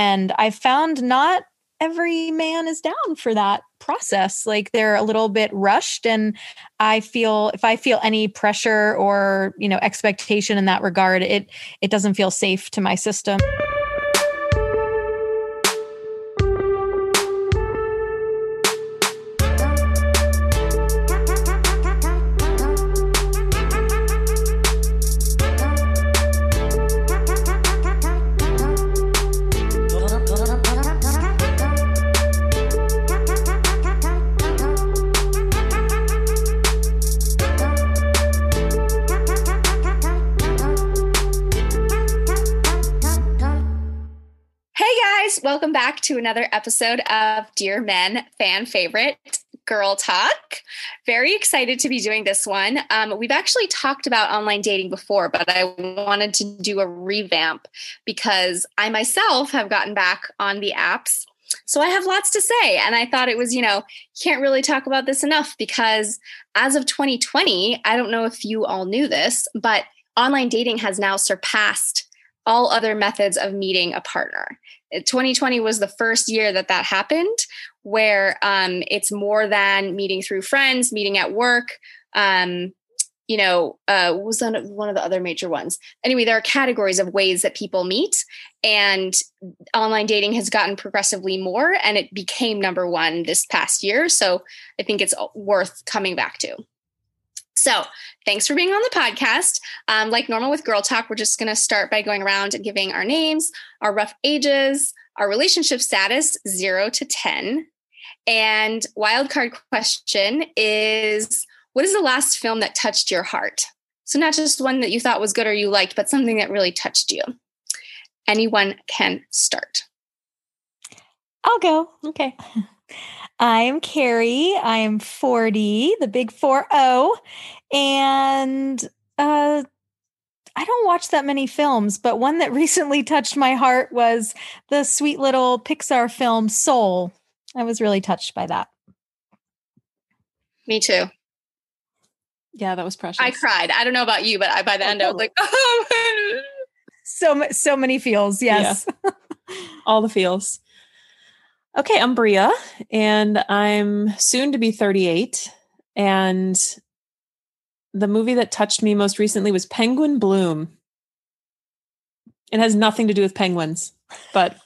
And I found not every man is down for that process. Like they're a little bit rushed. And I feel if I feel any pressure or, you know, expectation in that regard, it it doesn't feel safe to my system. Another episode of Dear Men fan favorite Girl Talk. Very excited to be doing this one. Um, we've actually talked about online dating before, but I wanted to do a revamp because I myself have gotten back on the apps. So I have lots to say. And I thought it was, you know, can't really talk about this enough because as of 2020, I don't know if you all knew this, but online dating has now surpassed all other methods of meeting a partner. 2020 was the first year that that happened, where um, it's more than meeting through friends, meeting at work. Um, you know, uh, was one of, one of the other major ones. Anyway, there are categories of ways that people meet, and online dating has gotten progressively more, and it became number one this past year. So I think it's worth coming back to. So, thanks for being on the podcast. Um, like normal with Girl Talk, we're just going to start by going around and giving our names, our rough ages, our relationship status, zero to 10. And wildcard question is What is the last film that touched your heart? So, not just one that you thought was good or you liked, but something that really touched you. Anyone can start. I'll go. Okay. I'm Carrie. I'm 40, the big 4 0. And uh, I don't watch that many films, but one that recently touched my heart was the sweet little Pixar film Soul. I was really touched by that. Me too. Yeah, that was precious. I cried. I don't know about you, but I by the oh, end I was like, oh. so so many feels. Yes, yeah. all the feels. Okay, I'm Bria, and I'm soon to be 38. And the movie that touched me most recently was Penguin Bloom. It has nothing to do with penguins, but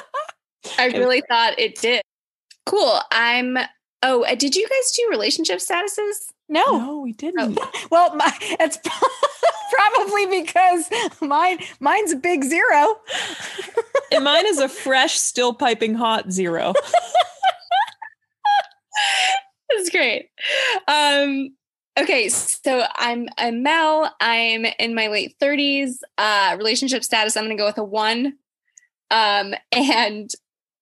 I really thought it did. Cool. I'm. Oh, uh, did you guys do relationship statuses? No, no, we didn't. Oh. Well, my, it's probably because mine mine's a big zero. and mine is a fresh, still piping hot zero. That's great. Um, okay, so I'm a Mel. I'm in my late 30s. Uh, relationship status, I'm going to go with a one. Um, and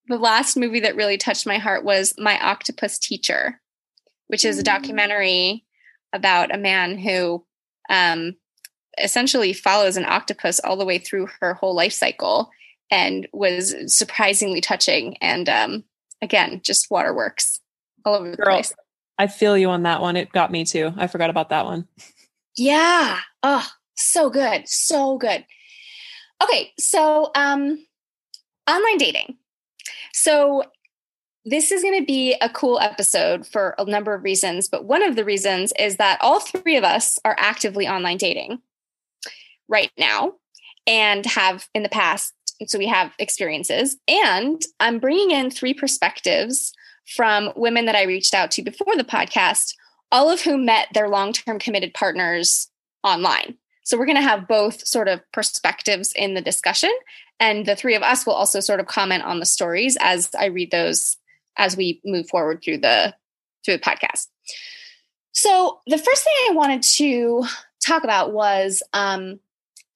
the last movie that really touched my heart was My Octopus Teacher, which is a documentary about a man who um, essentially follows an octopus all the way through her whole life cycle and was surprisingly touching. And um, again, just waterworks all over the Girl, place. I feel you on that one. It got me too. I forgot about that one. Yeah. Oh, so good. So good. Okay. So, um, online dating. So, this is going to be a cool episode for a number of reasons, but one of the reasons is that all three of us are actively online dating right now and have in the past. So we have experiences. And I'm bringing in three perspectives from women that I reached out to before the podcast, all of whom met their long term committed partners online. So we're going to have both sort of perspectives in the discussion. And the three of us will also sort of comment on the stories as I read those as we move forward through the through the podcast. So the first thing I wanted to talk about was um,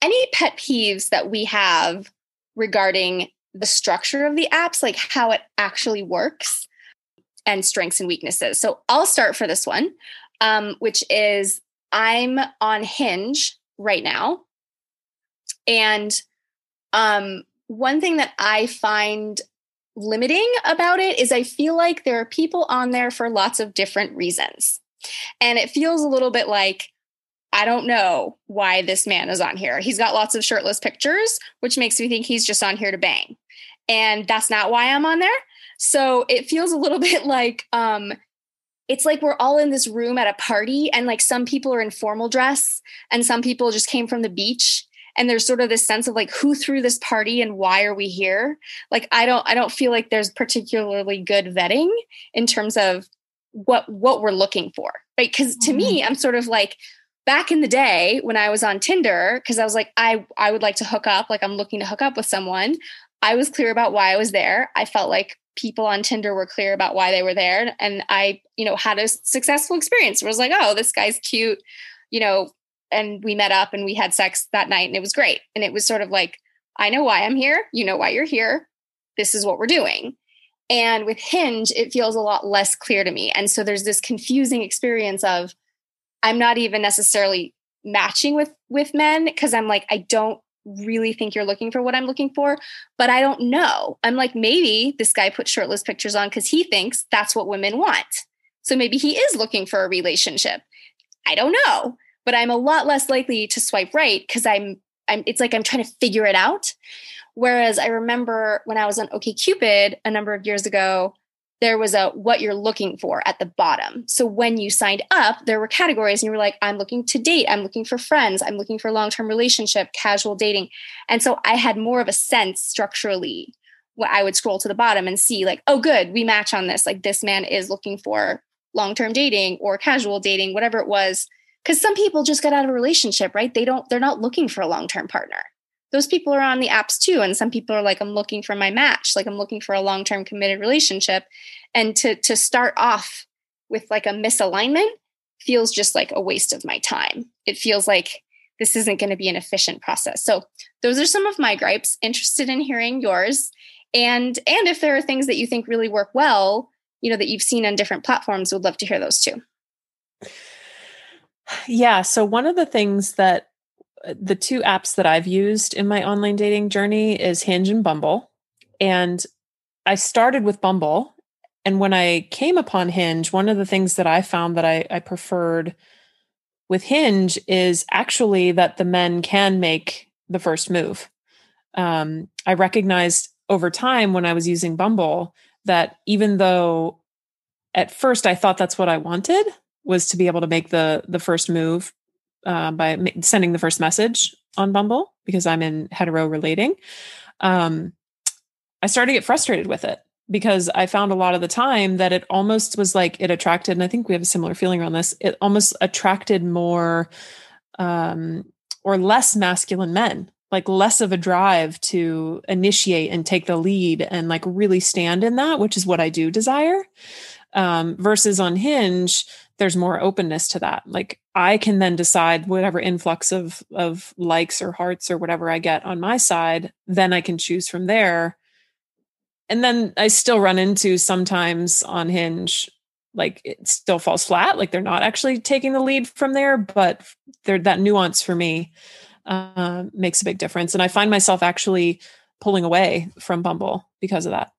any pet peeves that we have regarding the structure of the apps, like how it actually works, and strengths and weaknesses. So I'll start for this one, um, which is I'm on Hinge right now. And um, one thing that I find limiting about it is I feel like there are people on there for lots of different reasons. And it feels a little bit like I don't know why this man is on here. He's got lots of shirtless pictures, which makes me think he's just on here to bang. and that's not why I'm on there. So it feels a little bit like um it's like we're all in this room at a party and like some people are in formal dress and some people just came from the beach and there's sort of this sense of like who threw this party and why are we here? Like i don't i don't feel like there's particularly good vetting in terms of what what we're looking for right? Because to mm-hmm. me i'm sort of like back in the day when i was on tinder because i was like i i would like to hook up like i'm looking to hook up with someone. I was clear about why i was there. I felt like people on tinder were clear about why they were there and i you know had a successful experience it was like oh this guy's cute you know and we met up and we had sex that night and it was great and it was sort of like i know why i'm here you know why you're here this is what we're doing and with Hinge, it feels a lot less clear to me. And so there's this confusing experience of I'm not even necessarily matching with with men because I'm like I don't really think you're looking for what I'm looking for, but I don't know. I'm like maybe this guy put shirtless pictures on cuz he thinks that's what women want. So maybe he is looking for a relationship. I don't know, but I'm a lot less likely to swipe right cuz I'm I'm it's like I'm trying to figure it out. Whereas I remember when I was on OKCupid a number of years ago, there was a what you're looking for at the bottom. So when you signed up, there were categories and you were like, I'm looking to date, I'm looking for friends, I'm looking for long term relationship, casual dating. And so I had more of a sense structurally what I would scroll to the bottom and see, like, oh, good, we match on this. Like, this man is looking for long term dating or casual dating, whatever it was. Because some people just got out of a relationship, right? They don't, they're not looking for a long term partner. Those people are on the apps too and some people are like i'm looking for my match like i'm looking for a long-term committed relationship. And to to start off with like a misalignment feels just like a waste of my time. It feels like this isn't going to be an efficient process. So those are some of my gripes. Interested in hearing yours. And and if there are things that you think really work well you know that you've seen on different platforms would love to hear those too yeah so one of the things that the two apps that I've used in my online dating journey is Hinge and Bumble. And I started with Bumble. And when I came upon Hinge, one of the things that I found that I, I preferred with Hinge is actually that the men can make the first move. Um, I recognized over time when I was using Bumble that even though at first I thought that's what I wanted was to be able to make the the first move uh, by sending the first message on Bumble because I'm in hetero relating. Um, I started to get frustrated with it because I found a lot of the time that it almost was like it attracted, and I think we have a similar feeling around this. It almost attracted more um, or less masculine men, like less of a drive to initiate and take the lead and like really stand in that, which is what I do desire. Um, versus on Hinge, there's more openness to that. Like I can then decide whatever influx of of likes or hearts or whatever I get on my side, then I can choose from there. And then I still run into sometimes on Hinge like it still falls flat like they're not actually taking the lead from there but there that nuance for me uh, makes a big difference and i find myself actually pulling away from bumble because of that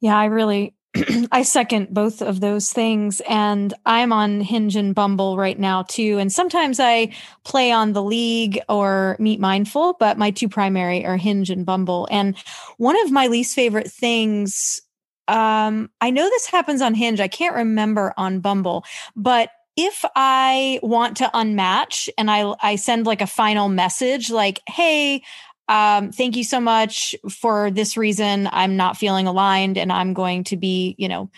yeah i really I second both of those things. And I'm on Hinge and Bumble right now too. And sometimes I play on the league or Meet Mindful, but my two primary are Hinge and Bumble. And one of my least favorite things, um, I know this happens on Hinge. I can't remember on Bumble, but if I want to unmatch and I I send like a final message like, "Hey, um, thank you so much for this reason. I'm not feeling aligned and I'm going to be, you know,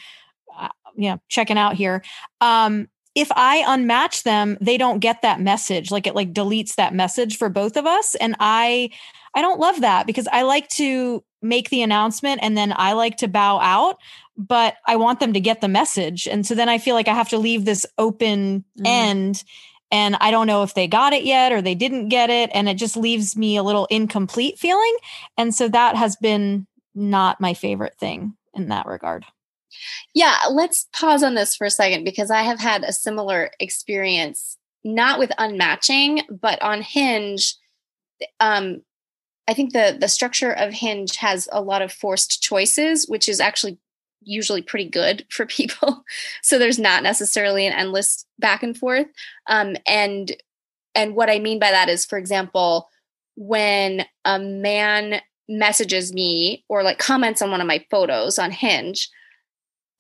uh, you know, checking out here. Um, if I unmatch them, they don't get that message. Like it like deletes that message for both of us. And I I don't love that because I like to make the announcement and then I like to bow out, but I want them to get the message. And so then I feel like I have to leave this open mm. end and I don't know if they got it yet or they didn't get it. And it just leaves me a little incomplete feeling. And so that has been not my favorite thing in that regard. Yeah, let's pause on this for a second because I have had a similar experience, not with unmatching, but on Hinge. Um, I think the the structure of Hinge has a lot of forced choices, which is actually usually pretty good for people. so there's not necessarily an endless back and forth. Um, and and what I mean by that is, for example, when a man messages me or like comments on one of my photos on Hinge,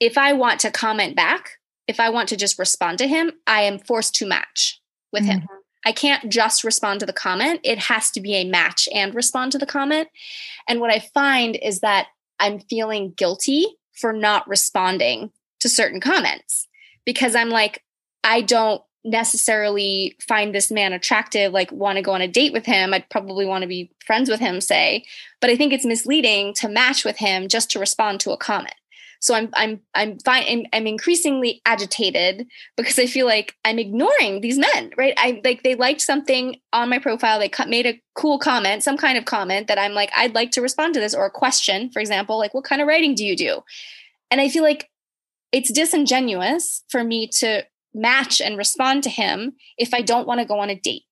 if I want to comment back, if I want to just respond to him, I am forced to match with mm-hmm. him. I can't just respond to the comment. It has to be a match and respond to the comment. And what I find is that I'm feeling guilty for not responding to certain comments because I'm like, I don't necessarily find this man attractive, like want to go on a date with him. I'd probably want to be friends with him, say. But I think it's misleading to match with him just to respond to a comment. So I'm I'm I'm fine. I'm, I'm increasingly agitated because I feel like I'm ignoring these men, right? I like they liked something on my profile. They made a cool comment, some kind of comment that I'm like, I'd like to respond to this, or a question, for example, like, what kind of writing do you do? And I feel like it's disingenuous for me to match and respond to him if I don't want to go on a date.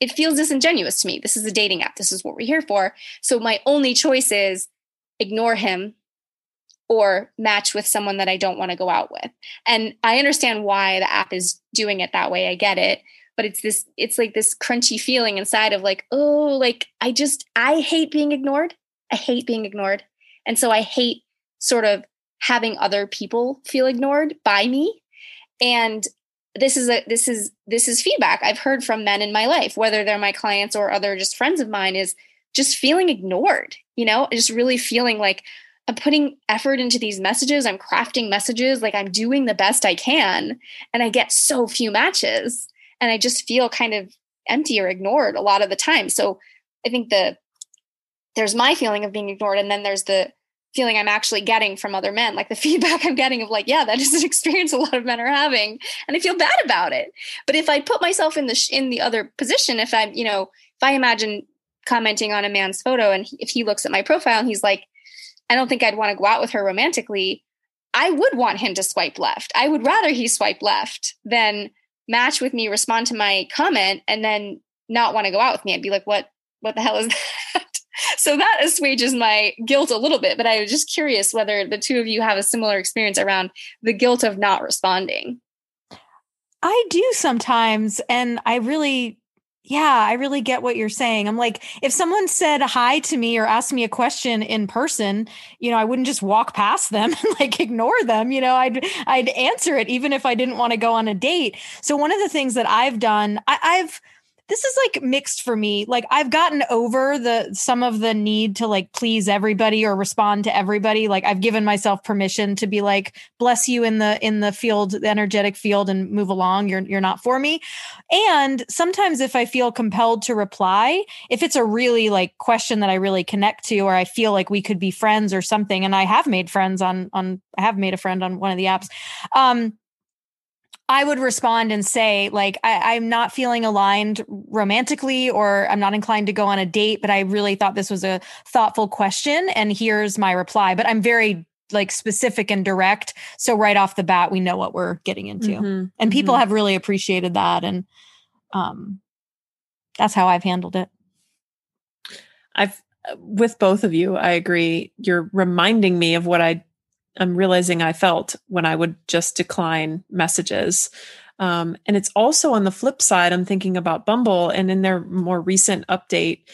It feels disingenuous to me. This is a dating app. This is what we're here for. So my only choice is ignore him or match with someone that I don't want to go out with. And I understand why the app is doing it that way. I get it. But it's this, it's like this crunchy feeling inside of like, oh, like I just, I hate being ignored. I hate being ignored. And so I hate sort of having other people feel ignored by me. And this is a this is this is feedback I've heard from men in my life, whether they're my clients or other just friends of mine, is just feeling ignored, you know, just really feeling like I'm putting effort into these messages. I'm crafting messages like I'm doing the best I can. And I get so few matches. And I just feel kind of empty or ignored a lot of the time. So I think the there's my feeling of being ignored. And then there's the feeling I'm actually getting from other men, like the feedback I'm getting of like, yeah, that is an experience a lot of men are having. And I feel bad about it. But if I put myself in the, sh- in the other position, if I'm, you know, if I imagine commenting on a man's photo and if he looks at my profile and he's like, I don't think I'd want to go out with her romantically. I would want him to swipe left. I would rather he swipe left than match with me, respond to my comment, and then not want to go out with me. I'd be like, what, what the hell is that? so that assuages my guilt a little bit. But I was just curious whether the two of you have a similar experience around the guilt of not responding. I do sometimes. And I really yeah, I really get what you're saying. I'm like, if someone said hi to me or asked me a question in person, you know, I wouldn't just walk past them and like ignore them. You know, I'd I'd answer it even if I didn't want to go on a date. So one of the things that I've done, I, I've this is like mixed for me. Like I've gotten over the some of the need to like please everybody or respond to everybody. Like I've given myself permission to be like bless you in the in the field, the energetic field and move along. You're you're not for me. And sometimes if I feel compelled to reply, if it's a really like question that I really connect to or I feel like we could be friends or something and I have made friends on on I have made a friend on one of the apps. Um I would respond and say, like, I, am not feeling aligned romantically, or I'm not inclined to go on a date, but I really thought this was a thoughtful question. And here's my reply. But I'm very like specific and direct. So right off the bat, we know what we're getting into. Mm-hmm. And people mm-hmm. have really appreciated that. And um that's how I've handled it. I've with both of you, I agree. You're reminding me of what I I'm realizing I felt when I would just decline messages. Um, and it's also on the flip side, I'm thinking about Bumble, and in their more recent update,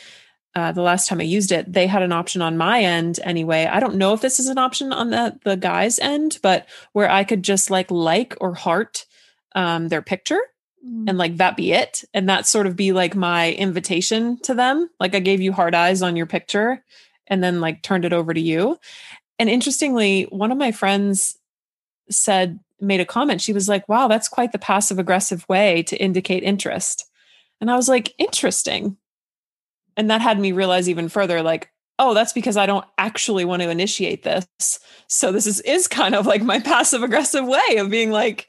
uh, the last time I used it, they had an option on my end anyway. I don't know if this is an option on the the guy's end, but where I could just like like or heart um, their picture and mm. like that be it, and that sort of be like my invitation to them. Like I gave you hard eyes on your picture, and then like turned it over to you. And interestingly, one of my friends said, made a comment. She was like, wow, that's quite the passive aggressive way to indicate interest. And I was like, interesting. And that had me realize even further, like, oh, that's because I don't actually want to initiate this. So this is, is kind of like my passive aggressive way of being like,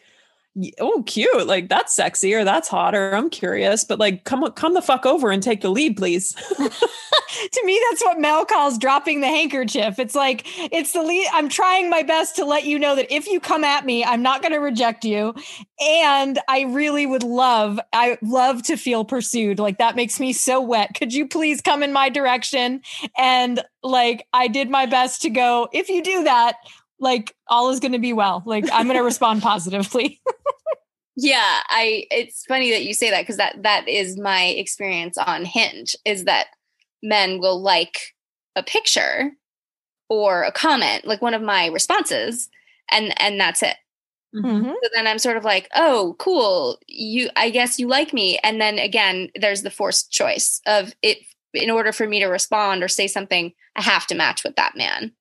oh cute like that's sexy or that's hot or i'm curious but like come come the fuck over and take the lead please to me that's what mel calls dropping the handkerchief it's like it's the lead i'm trying my best to let you know that if you come at me i'm not going to reject you and i really would love i love to feel pursued like that makes me so wet could you please come in my direction and like i did my best to go if you do that like all is going to be well. Like I'm going to respond positively. yeah, I it's funny that you say that because that that is my experience on Hinge is that men will like a picture or a comment, like one of my responses, and and that's it. Mhm. So then I'm sort of like, oh, cool. You, I guess you like me. And then again, there's the forced choice of it. In order for me to respond or say something, I have to match with that man,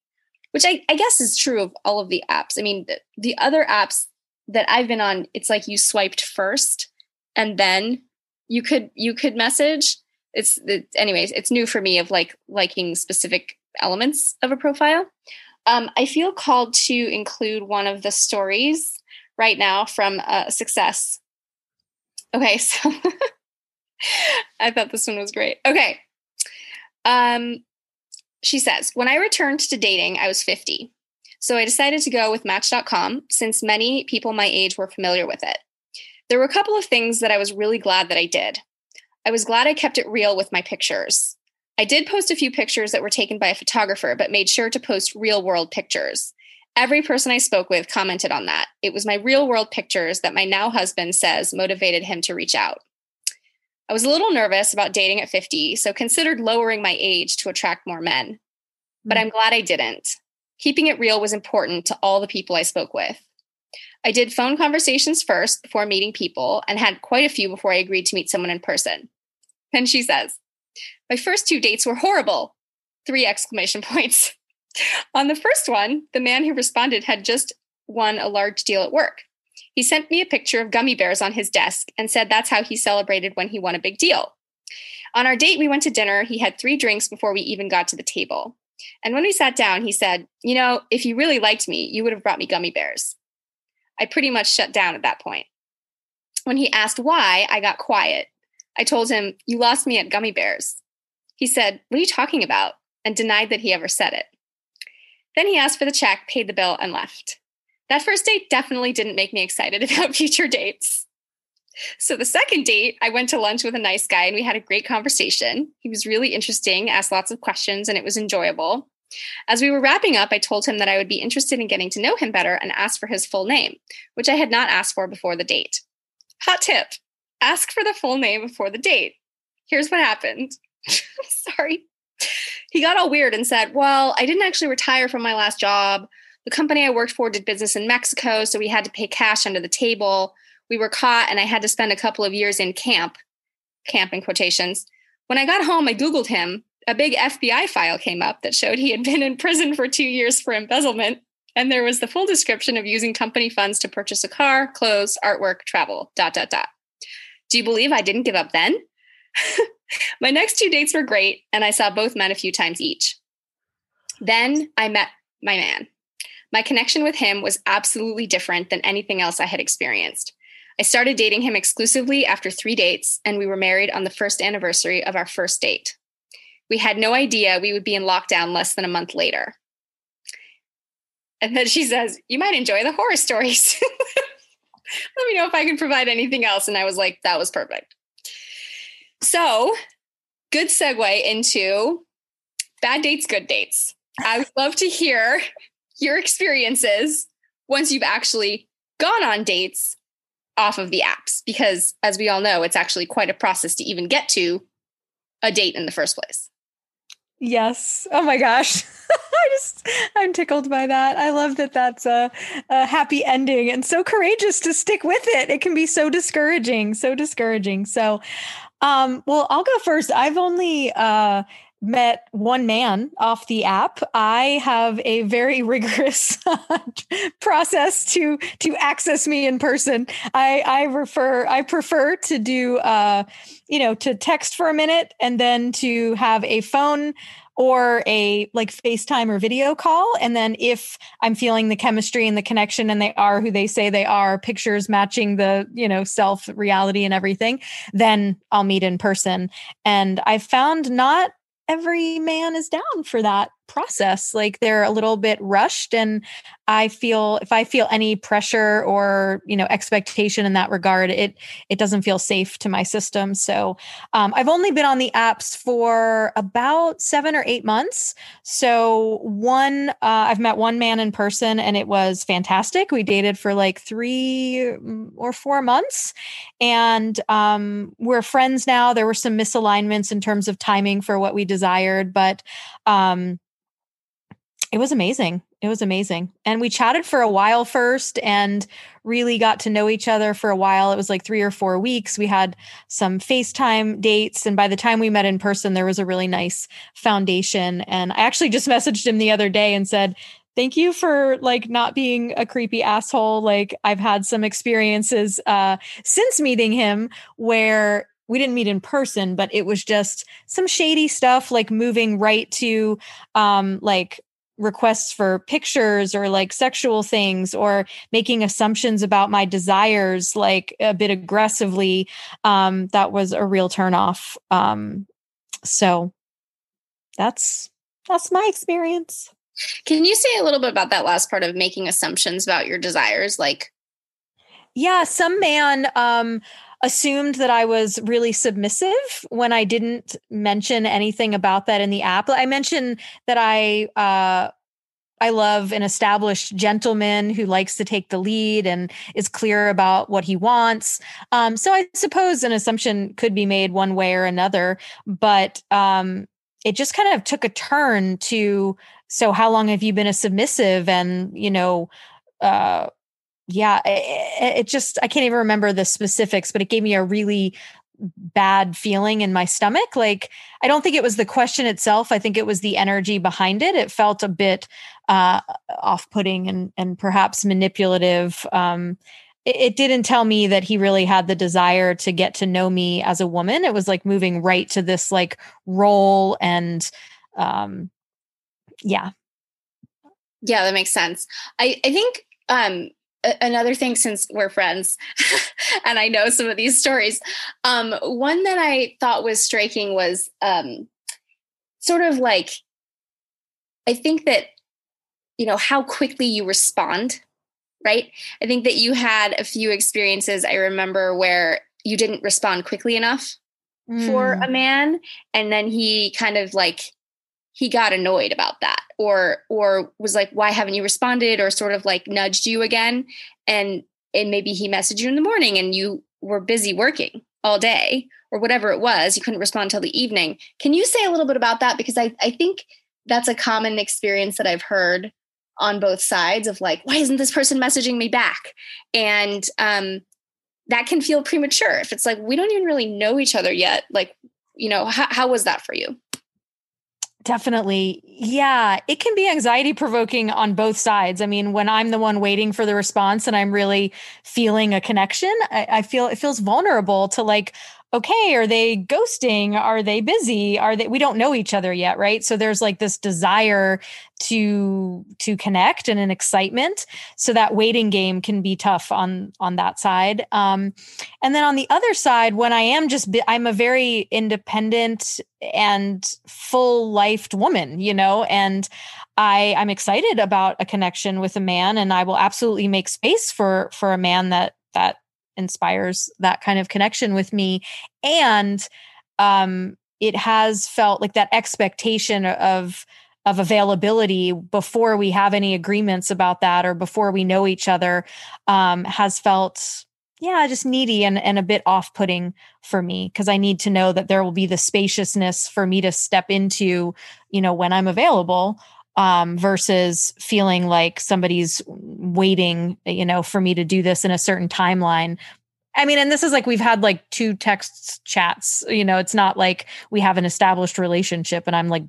which I, I guess is true of all of the apps. I mean, the, the other apps that I've been on, it's like you swiped first, and then you could you could message. It's it, anyways. It's new for me of like liking specific elements of a profile. Um, I feel called to include one of the stories right now from uh, Success. Okay, so I thought this one was great. Okay. Um, she says, when I returned to dating, I was 50. So I decided to go with Match.com since many people my age were familiar with it. There were a couple of things that I was really glad that I did. I was glad I kept it real with my pictures. I did post a few pictures that were taken by a photographer, but made sure to post real world pictures. Every person I spoke with commented on that. It was my real world pictures that my now husband says motivated him to reach out. I was a little nervous about dating at 50, so considered lowering my age to attract more men. But Mm. I'm glad I didn't. Keeping it real was important to all the people I spoke with. I did phone conversations first before meeting people and had quite a few before I agreed to meet someone in person. And she says, My first two dates were horrible. Three exclamation points. On the first one, the man who responded had just won a large deal at work. He sent me a picture of gummy bears on his desk and said that's how he celebrated when he won a big deal. On our date, we went to dinner. He had three drinks before we even got to the table. And when we sat down, he said, You know, if you really liked me, you would have brought me gummy bears. I pretty much shut down at that point. When he asked why, I got quiet. I told him, You lost me at gummy bears. He said, What are you talking about? and denied that he ever said it. Then he asked for the check, paid the bill, and left. That first date definitely didn't make me excited about future dates. So the second date, I went to lunch with a nice guy and we had a great conversation. He was really interesting, asked lots of questions, and it was enjoyable. As we were wrapping up, I told him that I would be interested in getting to know him better and asked for his full name, which I had not asked for before the date. Hot tip ask for the full name before the date. Here's what happened. Sorry. He got all weird and said, Well, I didn't actually retire from my last job. The company I worked for did business in Mexico, so we had to pay cash under the table. We were caught, and I had to spend a couple of years in camp, camp in quotations. When I got home, I Googled him. A big FBI file came up that showed he had been in prison for two years for embezzlement. And there was the full description of using company funds to purchase a car, clothes, artwork, travel, dot, dot, dot. Do you believe I didn't give up then? My next two dates were great, and I saw both men a few times each. Then I met my man. My connection with him was absolutely different than anything else I had experienced. I started dating him exclusively after three dates, and we were married on the first anniversary of our first date. We had no idea we would be in lockdown less than a month later. And then she says, You might enjoy the horror stories. Let me know if I can provide anything else. And I was like, That was perfect. So, good segue into bad dates, good dates. I would love to hear your experiences once you've actually gone on dates off of the apps, because as we all know, it's actually quite a process to even get to a date in the first place. Yes. Oh my gosh. I just, I'm tickled by that. I love that that's a, a happy ending and so courageous to stick with it. It can be so discouraging, so discouraging. So, um, well, I'll go first. I've only, uh, met one man off the app i have a very rigorous process to to access me in person i i refer i prefer to do uh you know to text for a minute and then to have a phone or a like FaceTime or video call. And then if I'm feeling the chemistry and the connection and they are who they say they are, pictures matching the, you know, self reality and everything, then I'll meet in person. And I found not every man is down for that process like they're a little bit rushed and i feel if i feel any pressure or you know expectation in that regard it it doesn't feel safe to my system. So um, i've only been on the apps for about seven or eight months. So one uh, i've met one man in person and it was fantastic. We dated for like three mm, or four months and um, we're friends now. There were some misalignments in terms of timing for what we desired but um, it was amazing. It was amazing. And we chatted for a while first and really got to know each other for a while. It was like three or four weeks. We had some FaceTime dates. And by the time we met in person, there was a really nice foundation. And I actually just messaged him the other day and said, Thank you for like not being a creepy asshole. Like I've had some experiences uh since meeting him where we didn't meet in person, but it was just some shady stuff like moving right to um like requests for pictures or like sexual things or making assumptions about my desires like a bit aggressively um that was a real turnoff um so that's that's my experience. Can you say a little bit about that last part of making assumptions about your desires like yeah some man um assumed that I was really submissive when I didn't mention anything about that in the app. I mentioned that I uh, I love an established gentleman who likes to take the lead and is clear about what he wants. Um, so I suppose an assumption could be made one way or another, but um, it just kind of took a turn to so how long have you been a submissive and you know uh, yeah, it, it, just, I can't even remember the specifics, but it gave me a really bad feeling in my stomach. Like, I don't think it was the question itself. I think it was the energy behind it. It felt a bit uh, off putting and, and perhaps manipulative. Um, it, it didn't tell me that he really had the desire to get to know me as a woman. It was like moving right to this like role and, um, yeah. Yeah, that makes sense. I, I think um another thing since we're friends and i know some of these stories um, one that i thought was striking was um, sort of like i think that you know how quickly you respond right i think that you had a few experiences i remember where you didn't respond quickly enough mm. for a man and then he kind of like he got annoyed about that or or was like why haven't you responded? or sort of like nudged you again. And and maybe he messaged you in the morning and you were busy working all day or whatever it was. You couldn't respond until the evening. Can you say a little bit about that? Because i i think that's a common experience that i've heard on both sides of like why isn't this person messaging me back? And um that can feel premature if it's like we don't even really know each other yet. Like you know how, how was that for you Definitely. Yeah. It can be anxiety provoking on both sides. I mean, when I'm the one waiting for the response and I'm really feeling a connection, I, I feel it feels vulnerable to like, okay, are they ghosting? Are they busy? Are they we don't know each other yet, right? So there's like this desire to to connect and an excitement. So that waiting game can be tough on on that side. Um, and then on the other side, when I am just I'm a very independent and full lifed woman, you know, and I I'm excited about a connection with a man and I will absolutely make space for for a man that that inspires that kind of connection with me. And um it has felt like that expectation of of availability before we have any agreements about that or before we know each other um, has felt yeah just needy and, and a bit off-putting for me because i need to know that there will be the spaciousness for me to step into you know when i'm available um, versus feeling like somebody's waiting, you know, for me to do this in a certain timeline. I mean, and this is like we've had like two text chats, you know, it's not like we have an established relationship and I'm like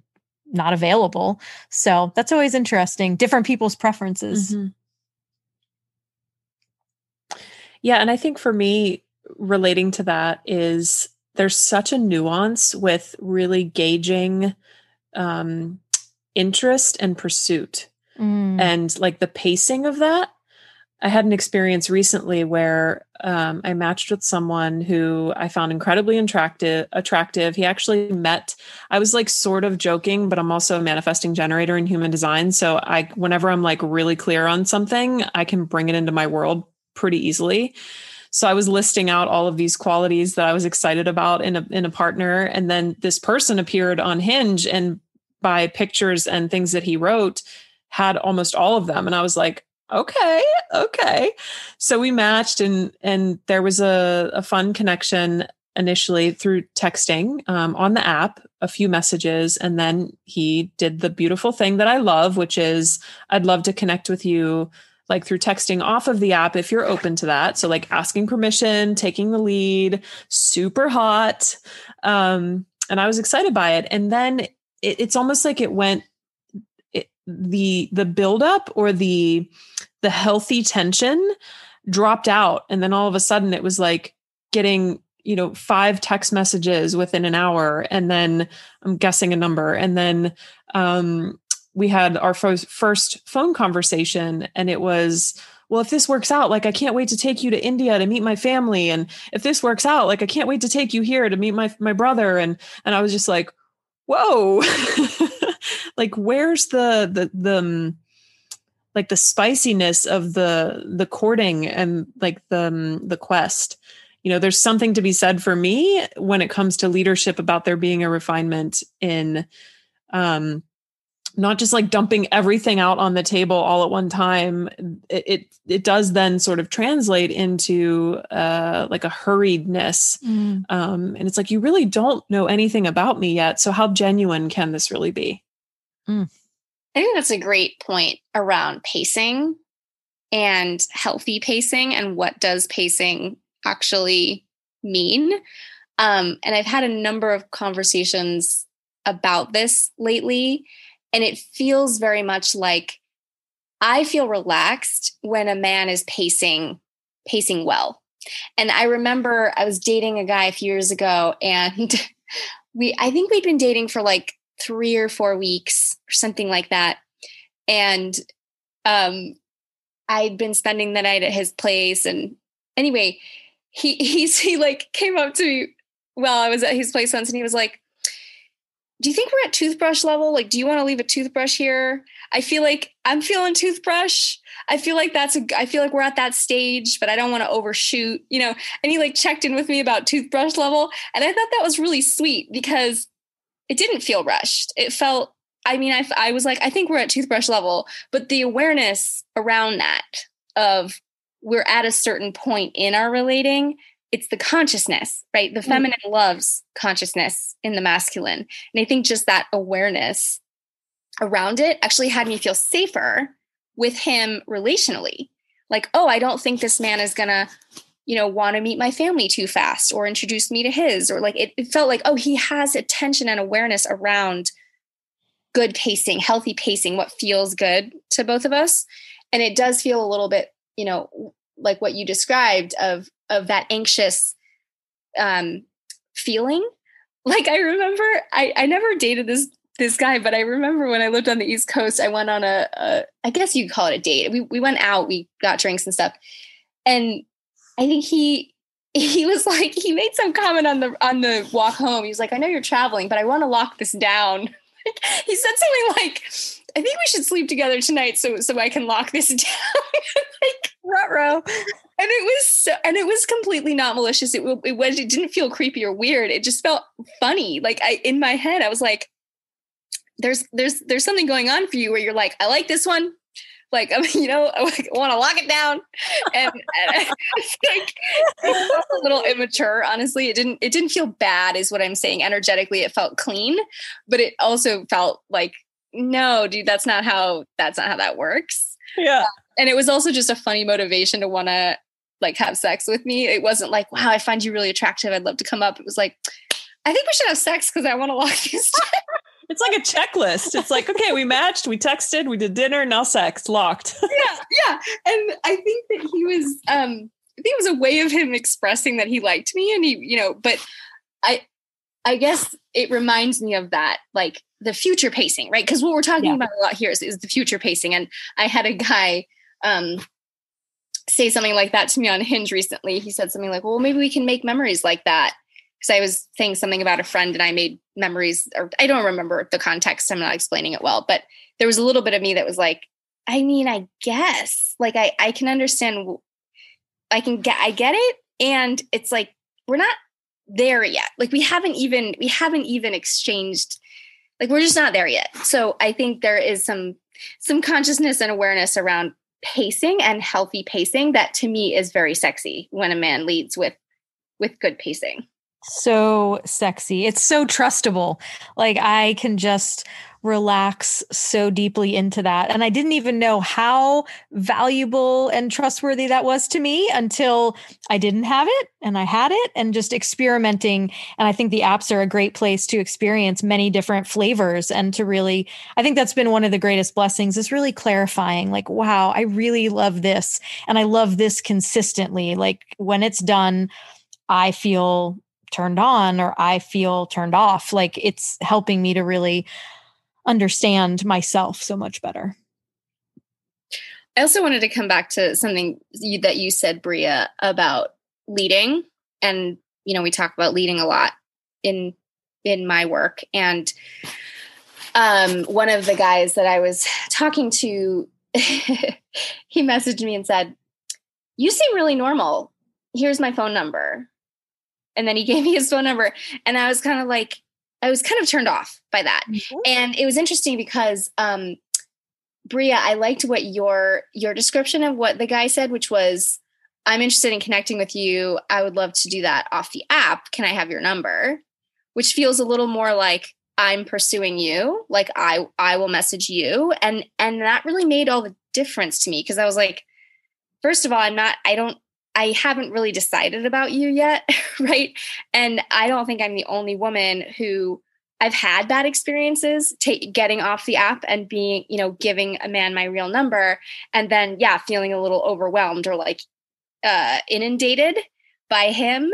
not available. So that's always interesting. Different people's preferences. Mm-hmm. Yeah. And I think for me, relating to that is there's such a nuance with really gauging um, interest and pursuit mm. and like the pacing of that I had an experience recently where um, I matched with someone who I found incredibly attractive. Attractive. He actually met. I was like sort of joking, but I'm also a manifesting generator in human design. So I, whenever I'm like really clear on something, I can bring it into my world pretty easily. So I was listing out all of these qualities that I was excited about in a in a partner, and then this person appeared on Hinge, and by pictures and things that he wrote, had almost all of them, and I was like, okay okay. So we matched and and there was a, a fun connection initially through texting um, on the app a few messages and then he did the beautiful thing that i love which is i'd love to connect with you like through texting off of the app if you're open to that. So like asking permission taking the lead super hot um, and i was excited by it. And then it, it's almost like it went the the buildup or the the healthy tension dropped out. And then all of a sudden it was like getting you know five text messages within an hour. And then i'm guessing a number. And then um, we had our first phone conversation. And it was well if this works out like i can't wait to take you to india to meet my family. And if this works out like i can't wait to take you here to meet my my brother. And and i was just like whoa. Like where's the the the um, like the spiciness of the the courting and like the um, the quest? You know there's something to be said for me when it comes to leadership about there being a refinement in um not just like dumping everything out on the table all at one time it it, it does then sort of translate into uh like a hurriedness mm. um and it's like you really don't know anything about me yet so how genuine can this really be Mm. I think that's a great point around pacing and healthy pacing and what does pacing actually mean. Um, and I've had a number of conversations about this lately, and it feels very much like I feel relaxed when a man is pacing pacing well. And I remember I was dating a guy a few years ago, and we I think we'd been dating for like three or four weeks or something like that. And um, I'd been spending the night at his place. And anyway, he he's he like came up to me while I was at his place once and he was like, do you think we're at toothbrush level? Like, do you want to leave a toothbrush here? I feel like I'm feeling toothbrush. I feel like that's a, I feel like we're at that stage, but I don't want to overshoot, you know? And he like checked in with me about toothbrush level. And I thought that was really sweet because it didn't feel rushed. It felt, I mean, I, I was like, I think we're at toothbrush level, but the awareness around that of we're at a certain point in our relating, it's the consciousness, right? The mm. feminine mm. loves consciousness in the masculine. And I think just that awareness around it actually had me feel safer with him relationally. Like, oh, I don't think this man is going to you know, want to meet my family too fast or introduce me to his, or like it, it felt like, oh, he has attention and awareness around good pacing, healthy pacing, what feels good to both of us. And it does feel a little bit, you know, like what you described of of that anxious um feeling. Like I remember I, I never dated this this guy, but I remember when I lived on the East Coast, I went on a, a I guess you'd call it a date. We we went out, we got drinks and stuff. And I think he he was like he made some comment on the on the walk home. He was like, "I know you're traveling, but I want to lock this down." he said something like, "I think we should sleep together tonight, so so I can lock this down." like row, and it was so, and it was completely not malicious. It, it was it didn't feel creepy or weird. It just felt funny. Like I in my head, I was like, "There's there's there's something going on for you where you're like, I like this one, like I you know, I want to lock it down, and, and like a little immature. Honestly, it didn't. It didn't feel bad, is what I'm saying. Energetically, it felt clean, but it also felt like no, dude, that's not how. That's not how that works. Yeah, uh, and it was also just a funny motivation to want to like have sex with me. It wasn't like, wow, I find you really attractive. I'd love to come up. It was like, I think we should have sex because I want to lock down. It's like a checklist. It's like, okay, we matched, we texted, we did dinner, now sex, locked. yeah, yeah. And I think that he was um I think it was a way of him expressing that he liked me and he, you know, but I I guess it reminds me of that, like the future pacing, right? Because what we're talking yeah. about a lot here is, is the future pacing. And I had a guy um say something like that to me on Hinge recently. He said something like, "Well, maybe we can make memories like that." Because I was saying something about a friend and I made memories, or I don't remember the context. I'm not explaining it well, but there was a little bit of me that was like, I mean, I guess, like, I I can understand, I can get, I get it, and it's like we're not there yet. Like we haven't even we haven't even exchanged like we're just not there yet. So I think there is some some consciousness and awareness around pacing and healthy pacing that to me is very sexy when a man leads with with good pacing so sexy. It's so trustable. Like I can just relax so deeply into that. And I didn't even know how valuable and trustworthy that was to me until I didn't have it and I had it and just experimenting. And I think the apps are a great place to experience many different flavors and to really, I think that's been one of the greatest blessings is really clarifying like, wow, I really love this. And I love this consistently. Like when it's done, I feel turned on or I feel turned off. Like it's helping me to really understand myself so much better. I also wanted to come back to something you, that you said, Bria, about leading. And, you know, we talk about leading a lot in in my work. And um, one of the guys that I was talking to, he messaged me and said, You seem really normal. Here's my phone number. And then he gave me his phone number. And I was kind of like, I was kind of turned off by that. Mm-hmm. And it was interesting because um Bria, I liked what your your description of what the guy said, which was, I'm interested in connecting with you. I would love to do that off the app. Can I have your number? Which feels a little more like I'm pursuing you, like I I will message you. And and that really made all the difference to me because I was like, first of all, I'm not, I don't I haven't really decided about you yet, right? And I don't think I'm the only woman who I've had bad experiences getting off the app and being, you know, giving a man my real number and then yeah, feeling a little overwhelmed or like uh inundated by him.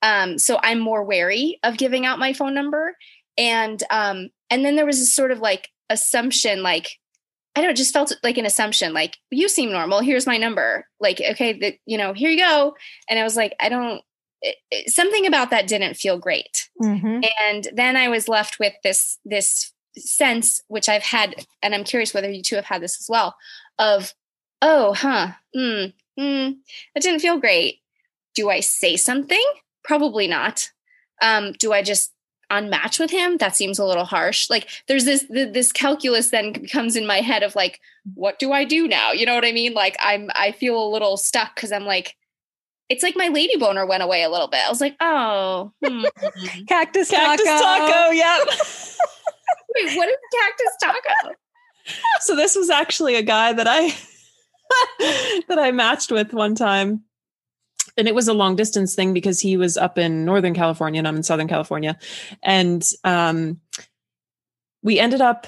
Um so I'm more wary of giving out my phone number and um and then there was this sort of like assumption like I don't know, just felt like an assumption, like you seem normal. Here's my number. Like, okay, that you know, here you go. And I was like, I don't. It, it, something about that didn't feel great. Mm-hmm. And then I was left with this this sense, which I've had, and I'm curious whether you two have had this as well, of, oh, huh, mm, mm, that didn't feel great. Do I say something? Probably not. Um, do I just unmatch with him that seems a little harsh. Like there's this this calculus then comes in my head of like what do i do now? You know what i mean? Like i'm i feel a little stuck because i'm like it's like my lady boner went away a little bit. I was like oh hmm. cactus, cactus taco, taco yep. Wait what is cactus taco? So this was actually a guy that i that i matched with one time and it was a long distance thing because he was up in Northern California and I'm in Southern California. And um, we ended up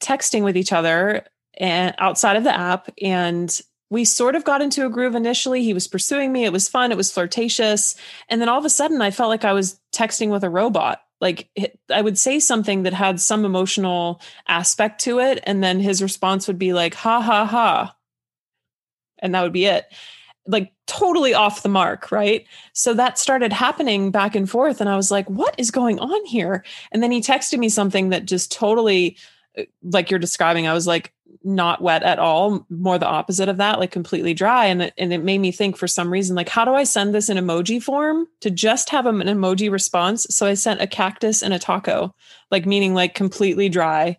texting with each other and outside of the app and we sort of got into a groove initially. He was pursuing me. It was fun. It was flirtatious. And then all of a sudden I felt like I was texting with a robot. Like I would say something that had some emotional aspect to it. And then his response would be like, ha ha ha. And that would be it like totally off the mark, right? So that started happening back and forth. And I was like, what is going on here? And then he texted me something that just totally, uh, like you're describing, I was like, not wet at all, more the opposite of that, like completely dry. And it, and it made me think for some reason, like, how do I send this in emoji form to just have an emoji response? So I sent a cactus and a taco, like meaning like completely dry,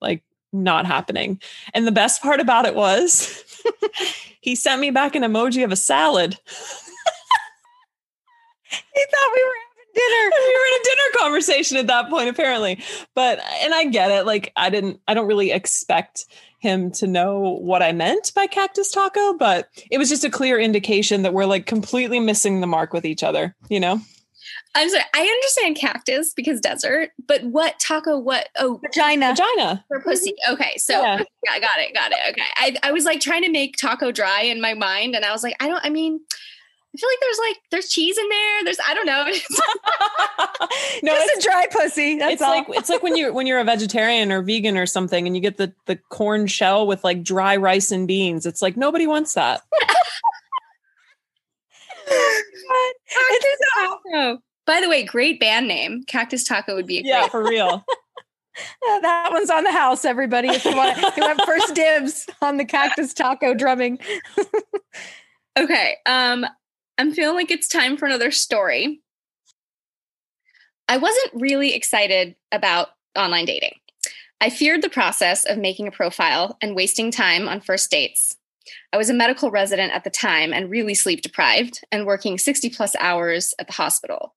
like not happening. And the best part about it was he sent me back an emoji of a salad. he thought we were having dinner. we were in a dinner conversation at that point, apparently. But and I get it. Like I didn't I don't really expect him to know what I meant by cactus taco, but it was just a clear indication that we're like completely missing the mark with each other, you know? I'm sorry. I understand cactus because desert, but what taco? What? Oh, vagina. Vagina for mm-hmm. pussy. Okay, so yeah. yeah, got it, got it. Okay, I, I was like trying to make taco dry in my mind, and I was like, I don't. I mean, I feel like there's like there's cheese in there. There's I don't know. no, it's a dry pussy. That's it's all. like it's like when you when you're a vegetarian or vegan or something, and you get the the corn shell with like dry rice and beans. It's like nobody wants that. Cactus Taco. By the way, great band name. Cactus Taco would be a Yeah, great. for real. Uh, that one's on the house, everybody. If you want to have first dibs on the cactus taco drumming. Okay. Um, I'm feeling like it's time for another story. I wasn't really excited about online dating. I feared the process of making a profile and wasting time on first dates. I was a medical resident at the time and really sleep deprived and working 60 plus hours at the hospital.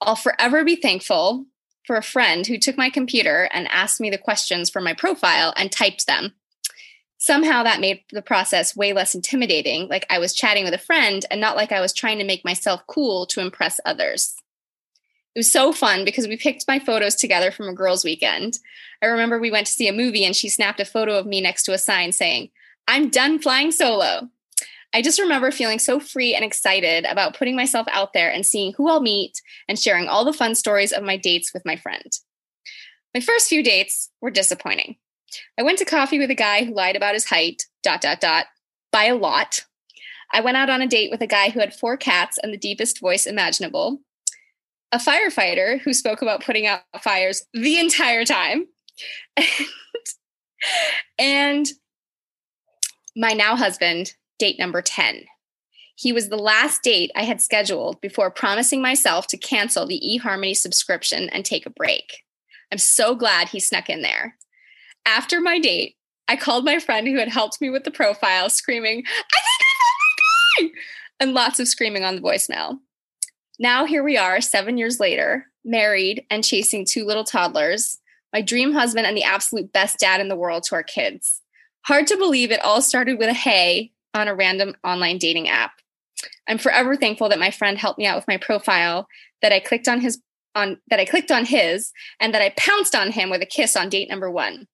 I'll forever be thankful for a friend who took my computer and asked me the questions for my profile and typed them. Somehow that made the process way less intimidating, like I was chatting with a friend and not like I was trying to make myself cool to impress others. It was so fun because we picked my photos together from a girls' weekend. I remember we went to see a movie and she snapped a photo of me next to a sign saying, I'm done flying solo. I just remember feeling so free and excited about putting myself out there and seeing who I'll meet and sharing all the fun stories of my dates with my friend. My first few dates were disappointing. I went to coffee with a guy who lied about his height, dot, dot, dot, by a lot. I went out on a date with a guy who had four cats and the deepest voice imaginable. A firefighter who spoke about putting out fires the entire time. and my now husband, date number 10. He was the last date I had scheduled before promising myself to cancel the eHarmony subscription and take a break. I'm so glad he snuck in there. After my date, I called my friend who had helped me with the profile, screaming, I think I found my guy! And lots of screaming on the voicemail. Now, here we are, seven years later, married and chasing two little toddlers, my dream husband and the absolute best dad in the world to our kids. Hard to believe it all started with a hey on a random online dating app. I'm forever thankful that my friend helped me out with my profile, that I clicked on his on that I clicked on his, and that I pounced on him with a kiss on date number one.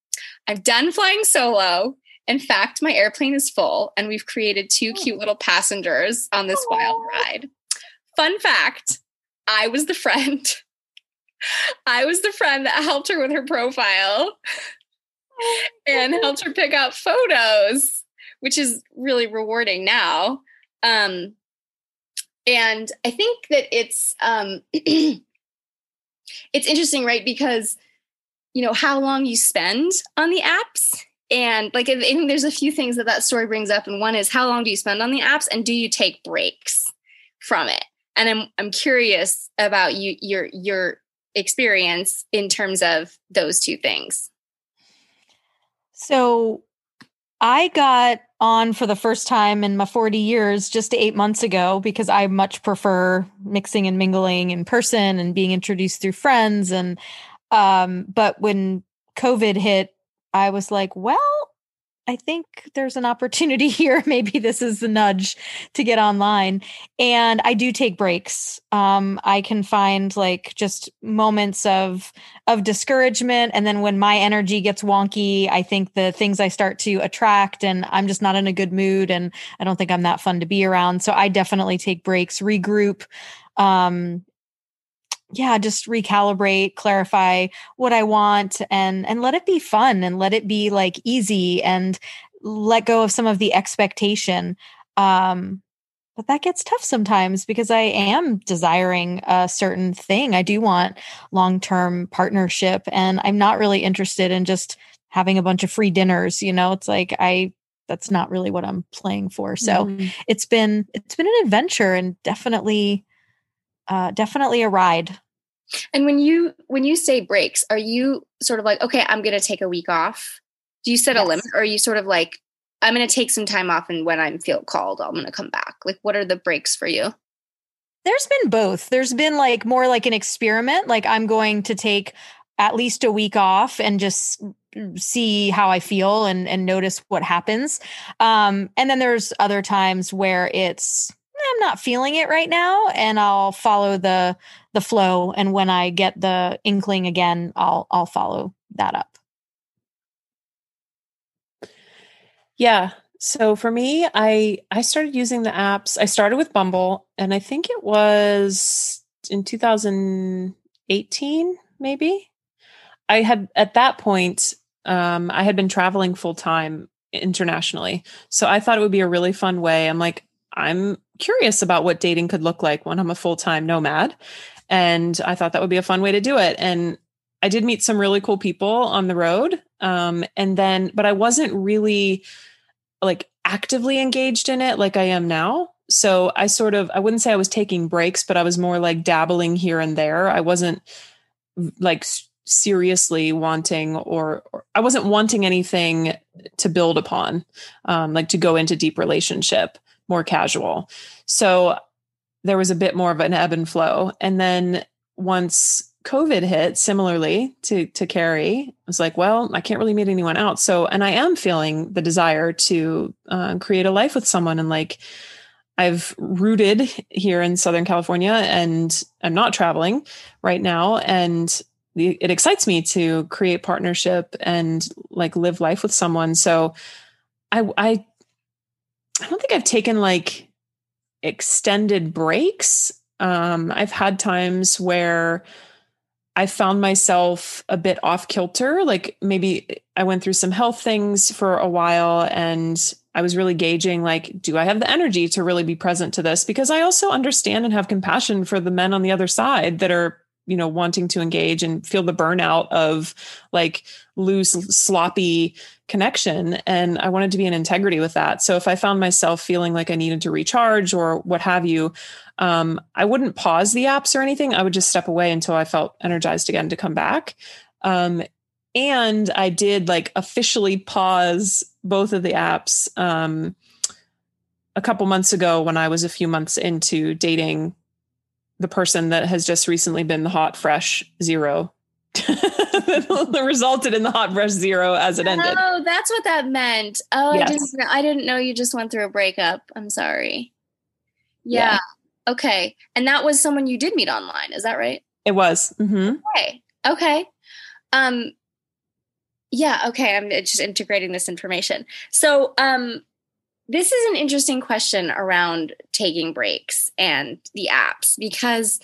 I'm done flying solo. In fact, my airplane is full, and we've created two oh. cute little passengers on this wild ride. Fun fact I was the friend. I was the friend that helped her with her profile oh and helped her pick out photos, which is really rewarding now. Um, and I think that it's um, it's interesting, right? Because you know how long you spend on the apps, and like I think there's a few things that that story brings up, and one is how long do you spend on the apps, and do you take breaks from it? And I'm I'm curious about you your your experience in terms of those two things. So I got on for the first time in my 40 years just eight months ago because I much prefer mixing and mingling in person and being introduced through friends. And, um, but when COVID hit, I was like, well, I think there's an opportunity here. Maybe this is the nudge to get online. And I do take breaks. Um, I can find like just moments of of discouragement. And then when my energy gets wonky, I think the things I start to attract and I'm just not in a good mood and I don't think I'm that fun to be around. So I definitely take breaks, regroup, um, yeah just recalibrate clarify what i want and and let it be fun and let it be like easy and let go of some of the expectation um but that gets tough sometimes because i am desiring a certain thing. I do want long-term partnership and i'm not really interested in just having a bunch of free dinners you know? It's like i that's not really what i'm playing for. So Mhm. it's been it's been an adventure and definitely uh definitely a ride And when you when you say breaks, are you sort of like, okay, I'm going to take a week off? Do you set a limit, or are you sort of like, I'm going to take some time off, and when I feel called, I'm going to come back? Like, what are the breaks for you? There's been both. There's been like more like an experiment. Like I'm going to take at least a week off and just see how I feel and and notice what happens. Um, and then there's other times where it's "Eh, I'm not feeling it right now, and I'll follow the the flow. And when I get the inkling again, I'll I'll follow that up. Yeah. So for me, I I started using the apps. I started with Bumble and I think it was in 2018 maybe. I had at that point um I had been traveling full time internationally. So I thought it would be a really fun way. I'm like I'm curious about what dating could look like when I'm a full time nomad. And I thought that would be a fun way to do it. And I did meet some really cool people on the road. Um, and then, but I wasn't really like actively engaged in it like I am now. So I sort of, I wouldn't say I was taking breaks, but I was more like dabbling here and there. I wasn't like seriously wanting or, or, I wasn't wanting anything to build upon, um, like to go into deep relationship, more casual. So there was a bit more of an ebb and flow. And then once COVID hit, similarly to to Carrie, I was like, well, I can't really meet anyone else. So, and I am feeling the desire to uh, create a life with someone, and like I've rooted here in Southern California, and I'm not traveling right now, and it excites me to create partnership and like live life with someone. So I I I don't think I've taken like extended breaks. Um, I've had times where I found myself a bit off kilter. Like maybe I went through some health things for a while and I was really gauging like, do I have the energy to really be present to this? Because I also understand and have compassion for the men on the other side that are you know wanting to engage and feel the burnout of like loose sloppy connection and i wanted to be in integrity with that. So if i found myself feeling like i needed to recharge or what have you um, i wouldn't pause the apps or anything. I would just step away until i felt energized again to come back. Um, and i did like officially pause both of the apps um, a couple months ago when i was a few months into dating the person that has just recently been the hot fresh zero that resulted in the hot fresh zero as it ended. Oh, that's what that meant. Oh, yes. I didn't know, I didn't know you just went through a breakup. I'm sorry. Yeah. yeah. Okay. And that was someone you did meet online, is that right? It was. Mm-hmm. Okay. Okay. Um yeah, okay. I'm just integrating this information. So um this is an interesting question around taking breaks and the apps because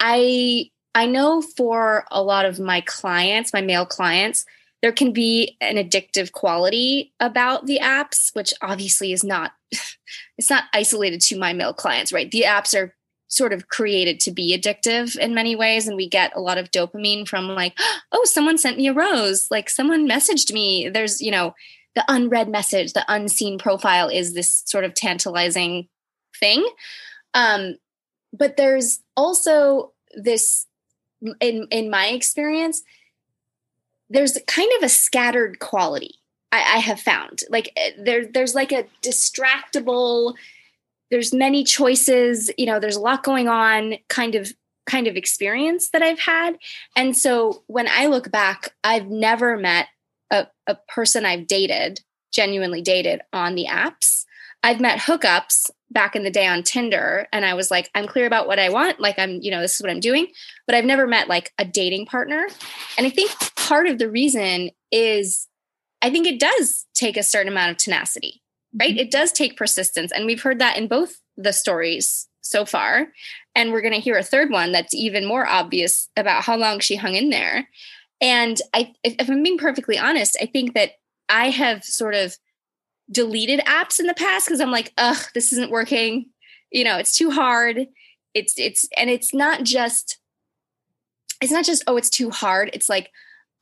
I I know for a lot of my clients, my male clients, there can be an addictive quality about the apps, which obviously is not it's not isolated to my male clients, right? The apps are sort of created to be addictive in many ways and we get a lot of dopamine from like oh someone sent me a rose like someone messaged me there's you know the unread message, the unseen profile is this sort of tantalizing thing. Um, but there's also this, in in my experience, there's kind of a scattered quality. I, I have found like eh, there there's like a distractible. There's many choices. You know, there's a lot going on. Kind of kind of experience that I've had. And so when I look back, I've never met a, a person I've dated, genuinely dated on the apps. I've met hookups back in the day on Tinder and I was like, I'm clear about what I want. Like, I'm, you know, this is what I'm doing. But I've never met like a dating partner. And I think part of the reason is I think it does take a certain amount of tenacity, right? Mm-hmm. It does take persistence. And we've heard that in both the stories so far. And we're going to hear a third one that's even more obvious about how long she hung in there. And I, if I'm being perfectly honest, I think that I have sort of deleted apps in the past because I'm like, ugh, this isn't working. You know, it's too hard. It's it's and it's not just it's not just oh, it's too hard. It's like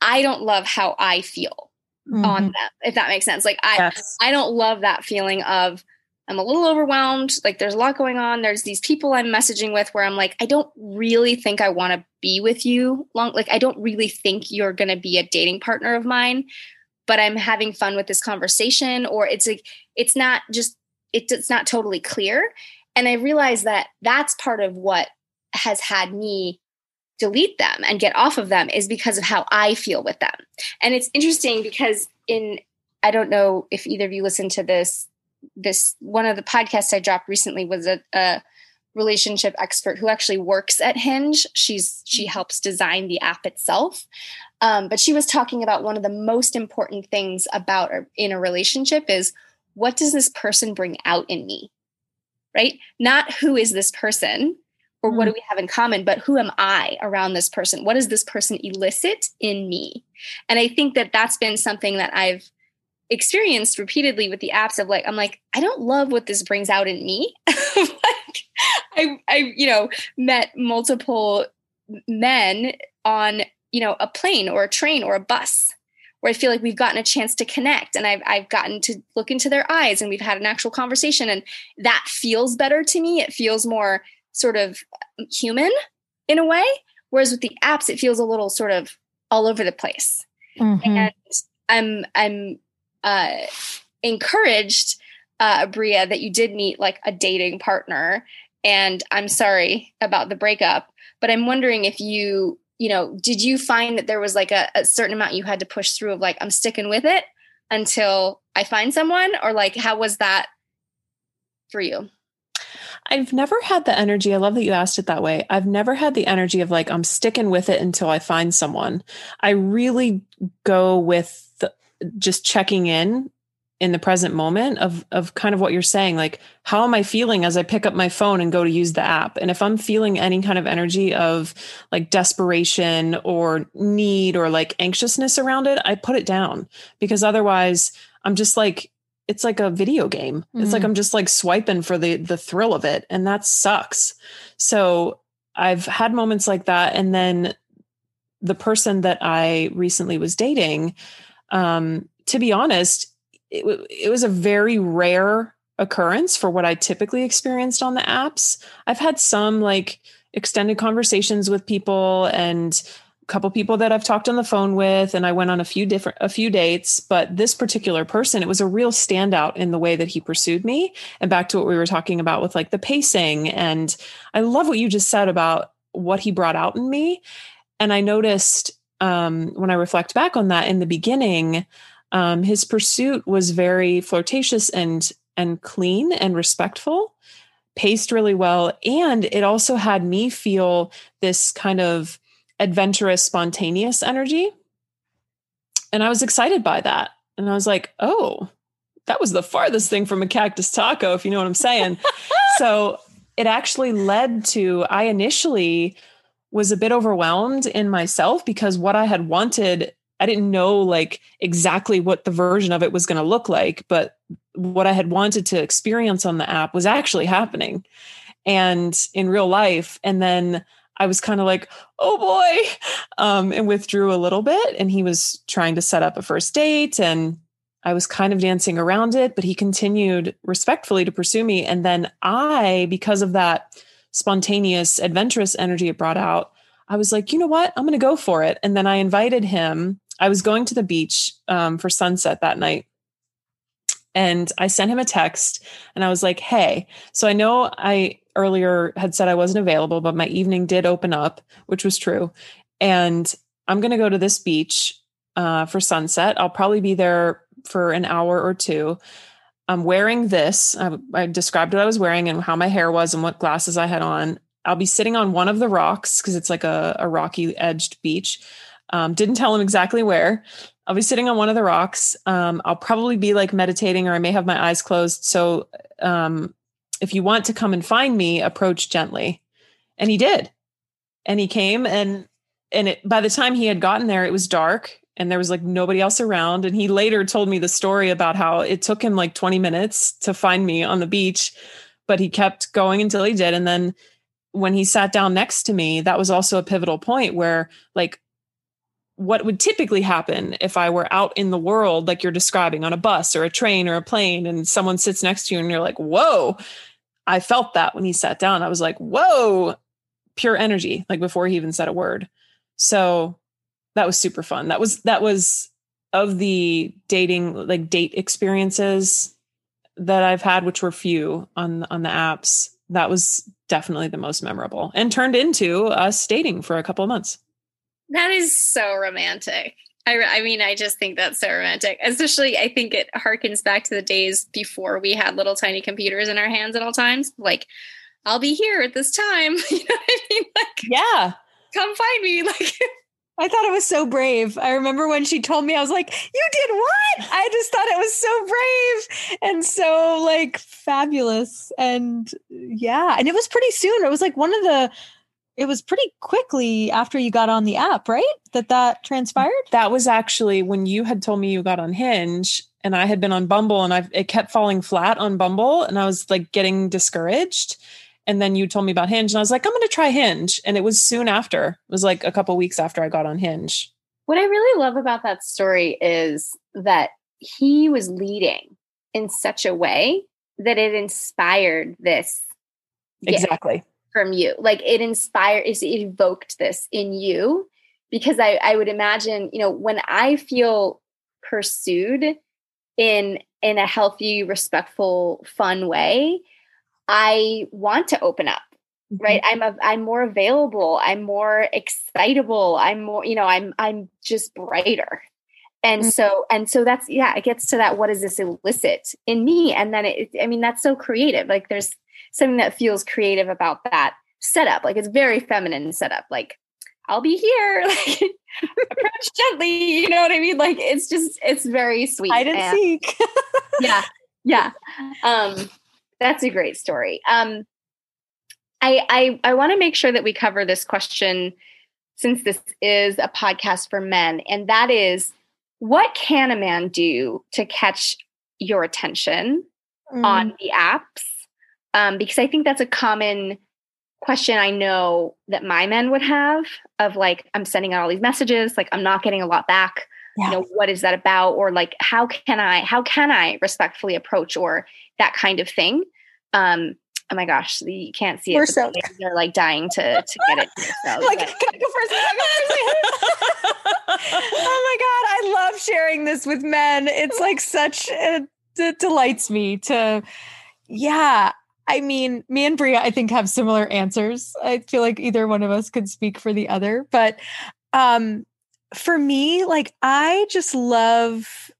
I don't love how I feel mm-hmm. on them, if that makes sense. Like I yes. I don't love that feeling of I'm a little overwhelmed. Like there's a lot going on. There's these people I'm messaging with where I'm like, I don't really think I want to be with you long. Like I don't really think you're going to be a dating partner of mine, but I'm having fun with this conversation. Or it's like, it's not just, it's not totally clear. And I realize that that's part of what has had me delete them and get off of them is because of how I feel with them. And it's interesting because in, I don't know if either of you listen to this this one of the podcasts I dropped recently was a, a relationship expert who actually works at Hinge. She's she mm-hmm. helps design the app itself. Um, but she was talking about one of the most important things about in a relationship is what does this person bring out in me, right? Not who is this person or what do mm. we have in common, but who am I around this person? What does this person elicit in me? And I think that that's been something that I've experienced repeatedly with the apps of like I'm like I don't love what this brings out in me. like I I you know met multiple men on you know a plane or a train or a bus where I feel like we've gotten a chance to connect and I've I've gotten to look into their eyes and we've had an actual conversation and that feels better to me. It feels more sort of human in a way. Whereas with the apps, it feels a little sort of all over the place. Mm-hmm. And I'm I'm uh, encouraged, uh, Bria, that you did meet like a dating partner. And I'm sorry about the breakup, but I'm wondering if you, you know, did you find that there was like a, a certain amount you had to push through of like, I'm sticking with it until I find someone? Or like, how was that for you? I've never had the energy. I love that you asked it that way. I've never had the energy of like, I'm sticking with it until I find someone. I really go with the, just checking in in the present moment of of kind of what you're saying like how am i feeling as i pick up my phone and go to use the app and if i'm feeling any kind of energy of like desperation or need or like anxiousness around it i put it down because otherwise i'm just like it's like a video game. Mm-hmm. It's like mm-hmm. I'm just like swiping for the the thrill of it and that sucks. So I've had moments like that and then the person that I recently was dating um to be honest it, it was a very rare occurrence for what I typically experienced on the apps. I've had some like extended conversations with people and a couple people that I've talked on the phone with and I went on a few different a few dates but this particular person it was a real standout in the way that he pursued me and back to what we were talking about with like the pacing and I love what you just said about what he brought out in me and I noticed um, when I reflect back on that in the beginning um, his pursuit was very flirtatious and and clean and respectful paced really well and it also had me feel this kind of adventurous, spontaneous energy. And I was excited by that. And I was like, oh, that was the farthest thing from a cactus taco, if you know what I'm saying. so it actually led to, I initially was a bit overwhelmed in myself because what I had wanted, I didn't know like exactly what the version of it was going to look like, but what I had wanted to experience on the app was actually happening and in real life. And then I was kind of like, oh boy, um, and withdrew a little bit. And he was trying to set up a first date, and I was kind of dancing around it, but he continued respectfully to pursue me. And then I, because of that spontaneous, adventurous energy it brought out, I was like, you know what? I'm going to go for it. And then I invited him. I was going to the beach um, for sunset that night. And I sent him a text and I was like, hey, so I know I earlier had said I wasn't available, but my evening did open up, which was true. And I'm going to go to this beach uh, for sunset. I'll probably be there for an hour or two. I'm wearing this. I, I described what I was wearing and how my hair was and what glasses I had on. I'll be sitting on one of the rocks because it's like a, a rocky edged beach. Um, didn't tell him exactly where. I'll be sitting on one of the rocks. Um, I'll probably be like meditating or I may have my eyes closed. So um, if you want to come and find me, approach gently. And he did. And he came and and it, by the time he had gotten there, it was dark and there was like nobody else around. And he later told me the story about how it took him like 20 minutes to find me on the beach, but he kept going until he did. And then when he sat down next to me, that was also a pivotal point where like what would typically happen if I were out in the world, like you're describing on a bus or a train or a plane, and someone sits next to you and you're like, whoa. I felt that when he sat down. I was like, whoa, pure energy, like before he even said a word. So that was super fun. That was, that was of the dating, like date experiences that I've had, which were few on, on the apps. That was definitely the most memorable and turned into us dating for a couple of months. That is so romantic. I, I mean, I just think that's so romantic. Especially, I think it harkens back to the days before we had little tiny computers in our hands at all times. Like, I'll be here at this time. you know what I mean? Like, yeah, come find me. Like, I thought it was so brave. I remember when she told me, I was like, You did what? I just thought it was so brave and so like fabulous. And yeah, and it was pretty soon. It was like one of the it was pretty quickly after you got on the app, right? That that transpired. That was actually when you had told me you got on Hinge and I had been on Bumble and I it kept falling flat on Bumble and I was like getting discouraged. And then you told me about Hinge and I was like, I'm going to try Hinge. And it was soon after. It was like a couple weeks after I got on Hinge. What I really love about that story is that he was leading in such a way that it inspired this exactly from you. Like it inspired it evoked this in you because I, I would imagine you know when i feel pursued in in a healthy respectful fun way i want to open up mm-hmm. right? I'm a, i'm more available. I'm more excitable. I'm more you know i'm i'm just brighter. And mm-hmm. so and so that's yeah it gets to that what does this elicit in me? And then it i mean that's so creative. Like there's something that feels creative about that setup. Like it's very feminine setup. Like i'll be here. Like approach gently you know what i mean? Like it's just it's very sweet i didn't seek. Yeah yeah. Um that's a great story. Um i i i want to make sure that we cover this question since this is a podcast for men and that is what can a man do to catch your attention mm. on the apps? Um, because I think that's a common question I know that my men would have of like, I'm sending out all these messages, like I'm not getting a lot back. Yeah. You know, what is that about? Or like, how can I, how can I respectfully approach or that kind of thing? Um, oh my gosh, you can't see it. We're so they're like dying to to get it. So, like, can I go first? I go first? oh my god, I love sharing this with men. It's like such a, it delights me to, yeah. I mean, me and Bria, I think, have similar answers. I feel like either one of us could speak for the other, but um, for me, like I just love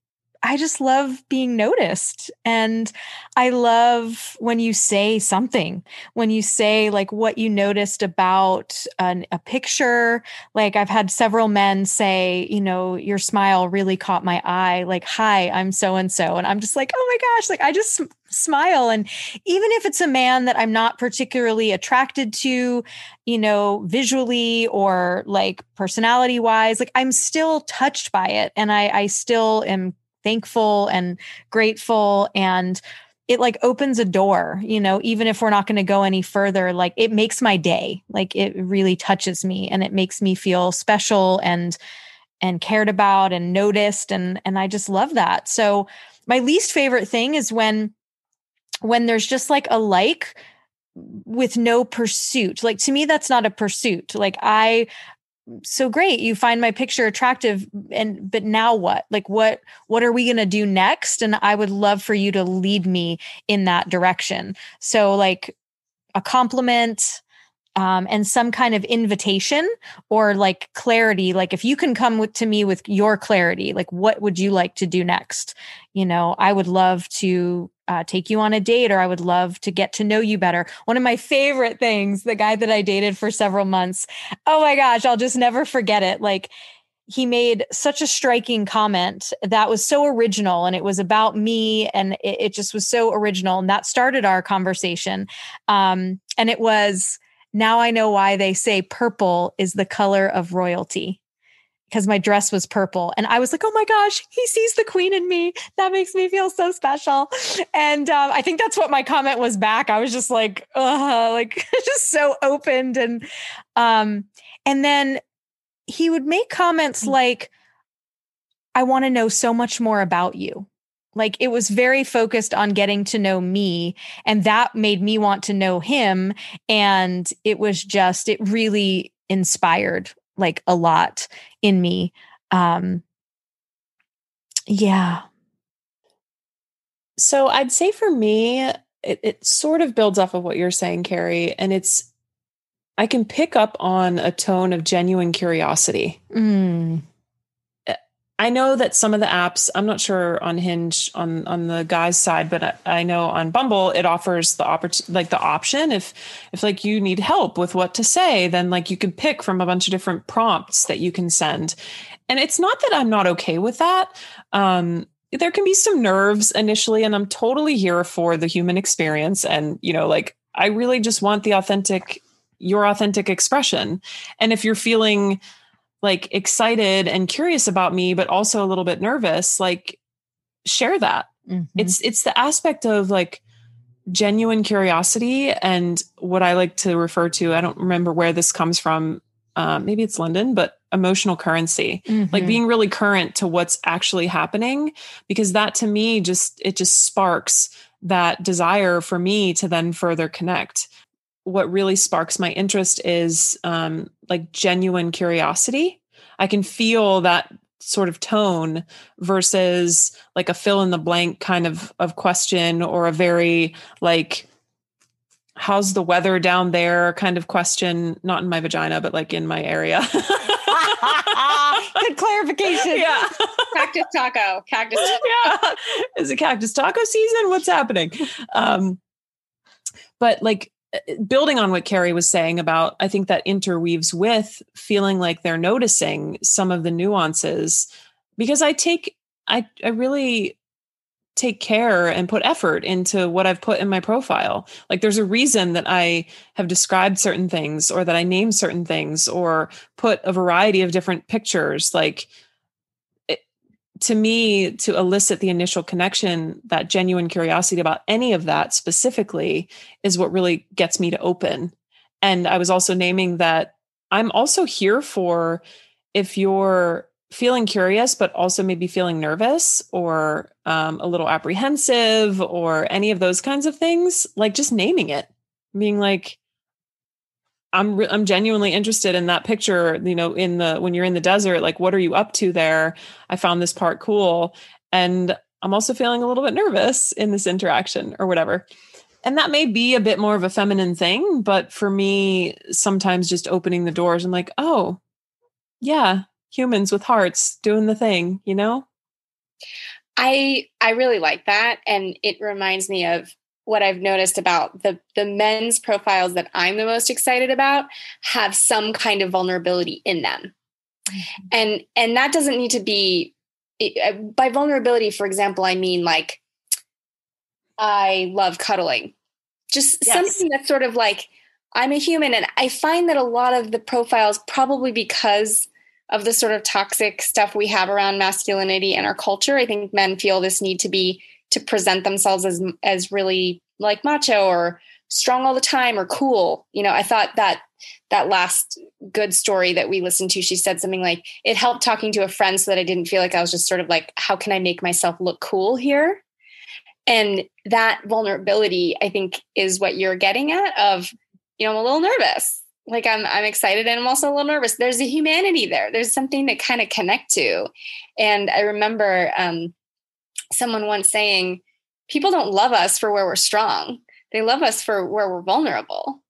I just love being noticed. And I love when you say something, when you say like what you noticed about an, a picture. Like I've had several men say, you know, your smile really caught my eye. Like, hi, I'm so and so. And I'm just like, oh my gosh, like I just smile. And even if it's a man that I'm not particularly attracted to, you know, visually or like personality wise, like I'm still touched by it. And I, I still am thankful and grateful and it like opens a door, you know, even if we're not going to go any further, like it makes my day. Like it really touches me and it makes me feel special and and cared about and noticed and and I just love that. So my least favorite thing is when when there's just like a like with no pursuit. Like to me that's not a pursuit. Like I so great you find my picture attractive and but now what? Like what what are we going to do next? And i would love for you to lead me in that direction. So like a compliment um, and some kind of invitation or like clarity like if you can come with, to me with your clarity like what would you like to do next you know i would love to uh, take you on a date or I would love to get to know you better. One of my favorite things, the guy that I dated for several months, oh my gosh, I'll just never forget it. Like, he made such a striking comment that was so original and it was about me and it, it just was so original and that started our conversation um, and it was now i know why they say purple is the color of royalty because my dress was purple. And I was like, oh my gosh, he sees the queen in me. That makes me feel so special. And um, I think that's what my comment was back. I was just like, uh, like just so opened. And um, and then he would make comments mm. like, I want to know so much more about you. Like it was very focused on getting to know me. And that made me want to know him. And it was just, it really inspired like a lot in me. Um, yeah. So I'd say for me, it, it sort of builds off of what you're saying, Carrie, and it's I can pick up on a tone of genuine curiosity. Mm. I know that some of the apps, I'm not sure on Hinge on on the guy's side, but I, I know on Bumble it offers the opportunity, like the option if if like you need help with what to say, then like you can pick from a bunch of different prompts that you can send. And it's not that I'm not okay with that. Um, there can be some nerves initially, and I'm totally here for the human experience. And you know, like I really just want the authentic your authentic expression. And if you're feeling like excited and curious about me, but also a little bit nervous, like share that. Mm-hmm. It's it's the aspect of like genuine curiosity and what I like to refer to. I don't remember where this comes from. Uh, maybe it's London, but emotional currency, mm-hmm. like being really current to what's actually happening, because that to me just it just sparks that desire for me to then further connect. What really sparks my interest is um, like genuine curiosity. I can feel that sort of tone versus like a fill in the blank kind of of question or a very like how's the weather down there? kind of question not in my vagina but like in my area. Good clarification. Yeah. Cactus taco cactus yeah. Is it cactus taco season? What's happening? Um but like building on what Carrie was saying about, I think that interweaves with feeling like they're noticing some of the nuances because I take, I, I really take care and put effort into what I've put in my profile. Like there's a reason that I have described certain things or that I name certain things or put a variety of different pictures. Like to me to elicit the initial connection that genuine curiosity about any of that specifically is what really gets me to open. And i was also naming that i'm also here for if you're feeling curious but also maybe feeling nervous or um, a little apprehensive or any of those kinds of things like just naming it. Being like I'm re- I'm genuinely interested in that picture, you know, in the when you're in the desert, like what are you up to there? I found this part cool and I'm also feeling a little bit nervous in this interaction or whatever. And that may be a bit more of a feminine thing, but for me sometimes just opening the doors and like, "Oh, yeah, humans with hearts doing the thing, you know?" I I really like that and it reminds me of what I've noticed about the the men's profiles that I'm the most excited about have some kind of vulnerability in them. Mm-hmm. And and that doesn't need to be uh, by vulnerability for example I mean like I love cuddling. Just yes. something that's sort of like I'm a human and I find that a lot of the profiles probably because of the sort of toxic stuff we have around masculinity and our culture I think men feel this need to be to present themselves as as really like macho or strong all the time or cool. You know, I thought that that last good story that we listened to, she said something like, it helped talking to a friend so that I didn't feel like I was just sort of like, how can I make myself look cool here? And that vulnerability, I think, is what you're getting at of, you know, I'm a little nervous. Like I'm I'm excited and I'm also a little nervous. There's a humanity there. There's something to kind of connect to. And I remember um, someone once saying, people don't love us for where we're strong. They love us for where we're vulnerable.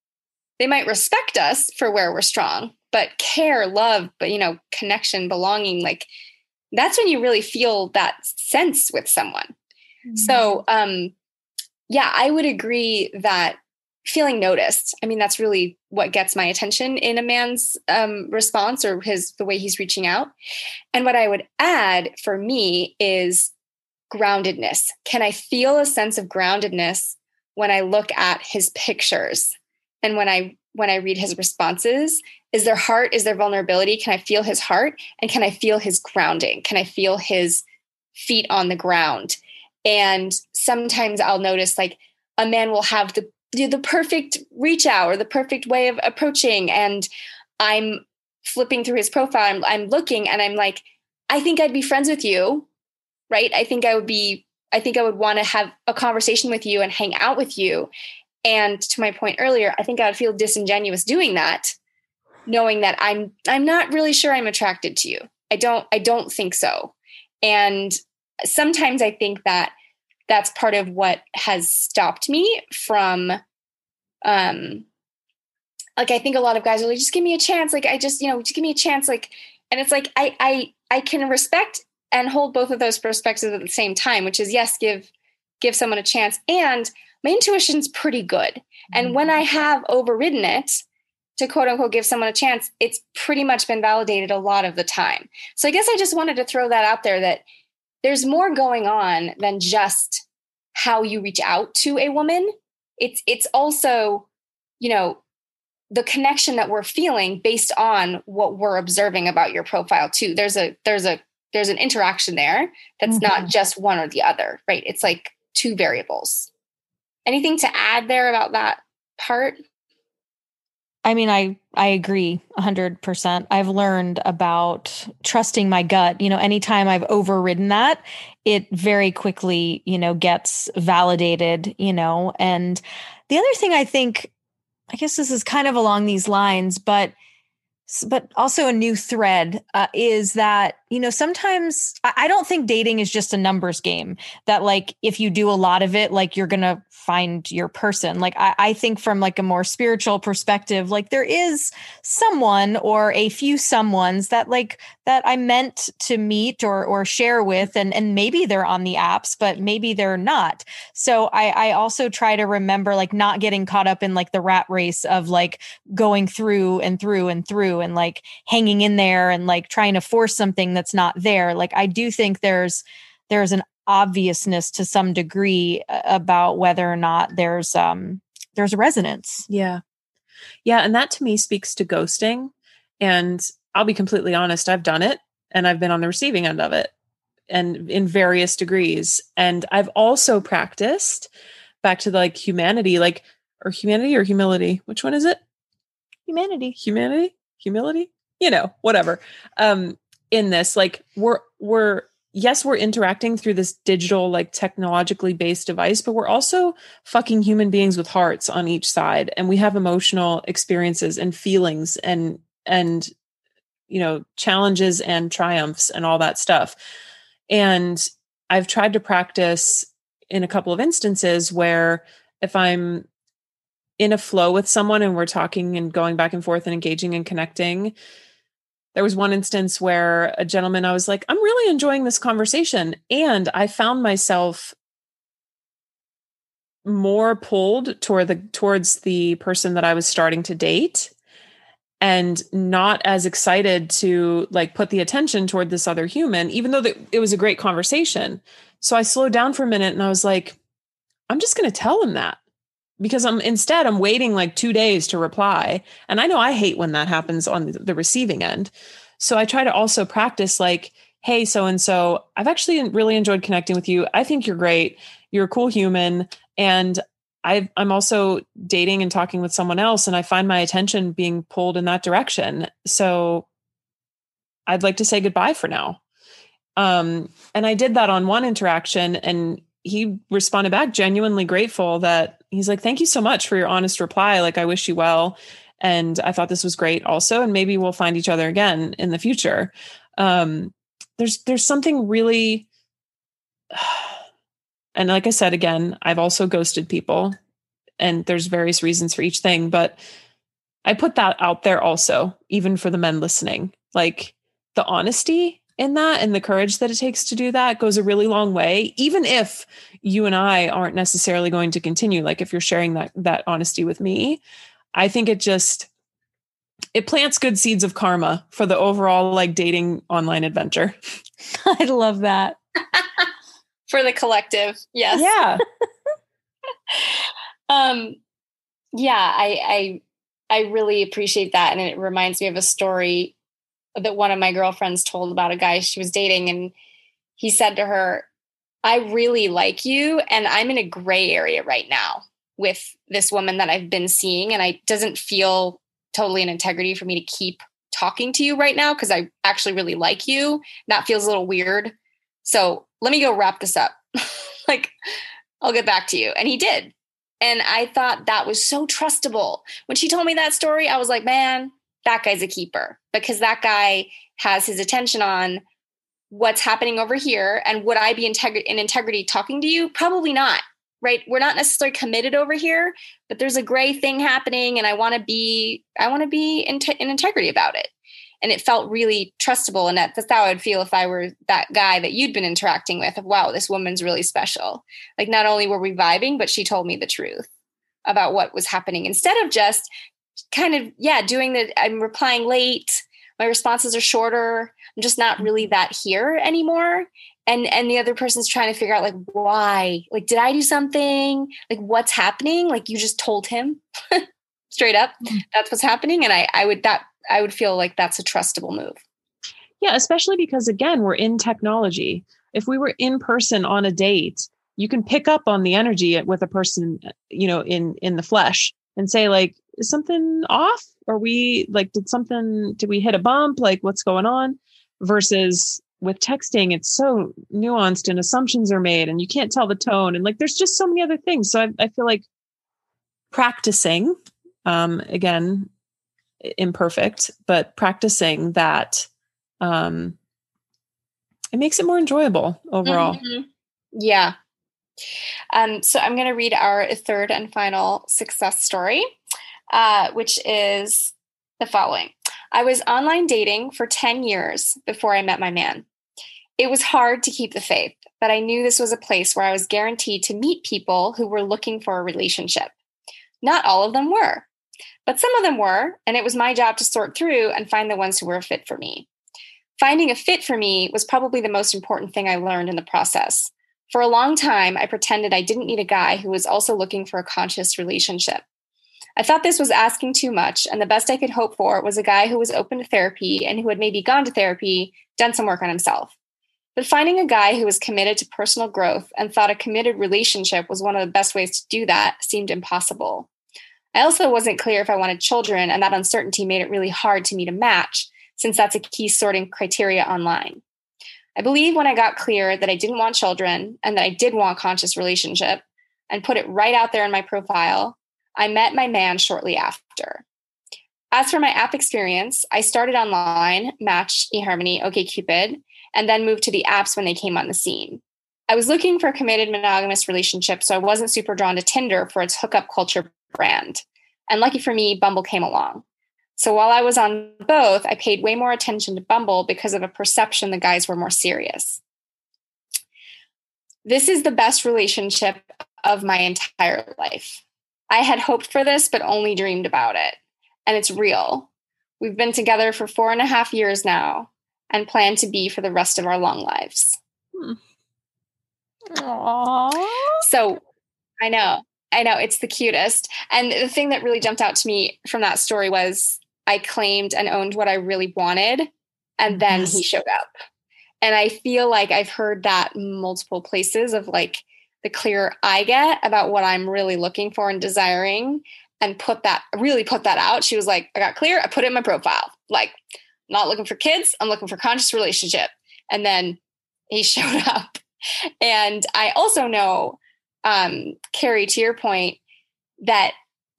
They might respect us for where we're strong, but care, love, but you know, connection, belonging, like that's when you really feel that sense with someone. Mm-hmm. So, um, yeah, I would agree that feeling noticed. I mean, that's really what gets my attention in a man's um, response or his the way he's reaching out. And what I would add for me is groundedness. Can I feel a sense of groundedness when I look at his pictures and when I when I read his responses? Is there heart? Is there vulnerability? Can I feel his heart? And can I feel his grounding? Can I feel his feet on the ground? And sometimes I'll notice like a man will have the the perfect reach out or the perfect way of approaching and I'm flipping through his profile I'm, I'm looking and I'm like I think I'd be friends with you right? I think I would be, I think I would want to have a conversation with you and hang out with you. And to my point earlier, I think I would feel disingenuous doing that, knowing that I'm I'm not really sure I'm attracted to you. I don't I don't think so. And sometimes I think that that's part of what has stopped me from um like I think a lot of guys are like just give me a chance like I just you know just give me a chance like and it's like I I I can respect and hold both of those perspectives at the same time which is yes give give someone a chance. And my intuition's pretty good. And mm-hmm. when i have overridden it to quote unquote give someone a chance it's pretty much been validated a lot of the time. So i guess i just wanted to throw that out there that there's more going on than just how you reach out to a woman. It's it's also you know the connection that we're feeling based on what we're observing about your profile too. There's a there's a there's an interaction there that's mm-hmm. not just one or the other right it's like two variables anything to add there about that part I mean, I I agree 100%. I've learned about trusting my gut. You know, anytime I've overridden that, it very quickly, you know, gets validated, you know. And the other thing I think I guess this is kind of along these lines, but but also a new thread uh, is that you know sometimes I don't think dating is just a numbers game that like if you do a lot of it like you're gonna find your person. Like I, I think from like a more spiritual perspective, like there is someone or a few someones that like that I meant to meet or or share with, and and maybe they're on the apps, but maybe they're not. So I I also try to remember like not getting caught up in like the rat race of like going through and through and through and like hanging in there and like trying to force something that's not there. Like I do think there's there's an obviousness to some degree uh, about whether or not there's um there's a resonance. Yeah. Yeah, and that to me speaks to ghosting and I'll be completely honest, I've done it and I've been on the receiving end of it and in various degrees. And I've also practiced back to the, like humanity, like or humanity or humility. Which one is it? Humanity. Humanity? Humility? You know, whatever. Um in this like we're we're yes, we're interacting through this digital, like technologically based device, but we're also fucking human beings with hearts on each side. And we have emotional experiences and feelings and, and, you know, challenges and triumphs and all that stuff. And I've tried to practice in a couple of instances where if I'm in a flow with someone and we're talking and going back and forth and engaging and connecting, there was one instance where a gentleman, I was like, I'm really enjoying this conversation. And I found myself more pulled toward the towards the person that I was starting to date and not as excited to like put the attention toward this other human even though the, it was a great conversation so i slowed down for a minute and i was like i'm just going to tell him that because I'm instead I'm waiting like 2 days to reply and I know I hate when that happens on the receiving end. So I try to also practice like hey so and so I've actually really enjoyed connecting with you. I think you're great. You're a cool human and i am also dating and talking with someone else and I find my attention being pulled in that direction. So I'd like to say goodbye for now. Um, and I did that on one interaction and he responded back genuinely grateful that he's like, thank you so much for your honest reply. Like, I wish you well. And I thought this was great also. And maybe we'll find each other again in the future. Um, there's, there's something really, and like I said, again, I've also ghosted people and there's various reasons for each thing, but I put that out there also, even for the men listening, like the honesty in that and the courage that it takes to do that goes a really long way even if you and I aren't necessarily going to continue like if you're sharing that that honesty with me I think it just it plants good seeds of karma for the overall like dating online adventure. I love that. For the collective yes. Yeah. Um yeah I I I really appreciate that and it reminds me of a story that one of my girlfriends told about a guy she was dating and he said to her i really like you and i'm in a gray area right now with this woman that i've been seeing and i doesn't feel totally in integrity for me to keep talking to you right now because i actually really like you. That feels a little weird. So let me go wrap this up. Like i'll get back to you. And he did. And i thought that was so trustable. When she told me that story i was like man that guy's a keeper because that guy has his attention on what's happening over here. And would I be integ- in integrity talking to you? Probably not. Right. We're not necessarily committed over here, but there's a gray thing happening and I want to be, I want to be in, in integrity about it. And it felt really trustable. And that, that's how I'd feel if I were that guy that you'd been interacting with of, wow, this woman's really special. Like not only were we vibing, but she told me the truth about what was happening instead of just kind of yeah doing the i'm replying late my responses are shorter i'm just not really mm-hmm. that here anymore and and the other person's trying to figure out like why like did i do something like what's happening like you just told him straight up. Mm-hmm. That's what's happening. And I, I would that I would feel like that's a trustable move. Yeah, especially because again, we're in technology. If we were in person on a date, you can pick up on the energy with a person, you know, in in the flesh and say like, is something off? Are we like, did something? Did we hit a bump? Like, what's going on? Versus with texting, it's so nuanced and assumptions are made, and you can't tell the tone. And like, there's just so many other things. So I, I feel like practicing, um, again, imperfect, but practicing that um, it makes it more enjoyable overall. Mm-hmm. Yeah. Um, so I'm going to read our third and final success story, uh, which is the following. I was online dating for 10 years before I met my man. It was hard to keep the faith, but I knew this was a place where I was guaranteed to meet people who were looking for a relationship. Not all of them were, but some of them were, and it was my job to sort through and find the ones who were a fit for me. Finding a fit for me was probably the most important thing I learned in the process. For a long time, I pretended I didn't need a guy who was also looking for a conscious relationship. I thought this was asking too much, and the best I could hope for was a guy who was open to therapy and who had maybe gone to therapy, done some work on himself. But finding a guy who was committed to personal growth and thought a committed relationship was one of the best ways to do that seemed impossible. I also wasn't clear if I wanted children, and that uncertainty made it really hard to meet a match, since that's a key sorting criteria online. I believe when I got clear that I didn't want children and that I did want conscious relationship and put it right out there in my profile, I met my man shortly after. As for my app experience, I started online, Match, eHarmony, OkCupid, and then moved to the apps when they came on the scene. I was looking for a committed monogamous relationship, so I wasn't super drawn to Tinder for its hookup culture brand. And lucky for me, Bumble came along. So while I was on both, I paid way more attention to Bumble because of a perception the guys were more serious. This is the best relationship of my entire life. I had hoped for this, but only dreamed about it. And it's real. We've been together for four and a half years now and plan to be for the rest of our long lives. Hmm. Aww. So I know, I know it's the cutest. And the thing that really jumped out to me from that story was I claimed and owned what I really wanted. And then yes. he showed up. And I feel like I've heard that multiple places of like the clear I get about what I'm really looking for and desiring and put that really put that out. She was like, I got clear, I put it in my profile. Like, not looking for kids, I'm looking for conscious relationship. And then he showed up. And I also know, um, Carrie, to your point, that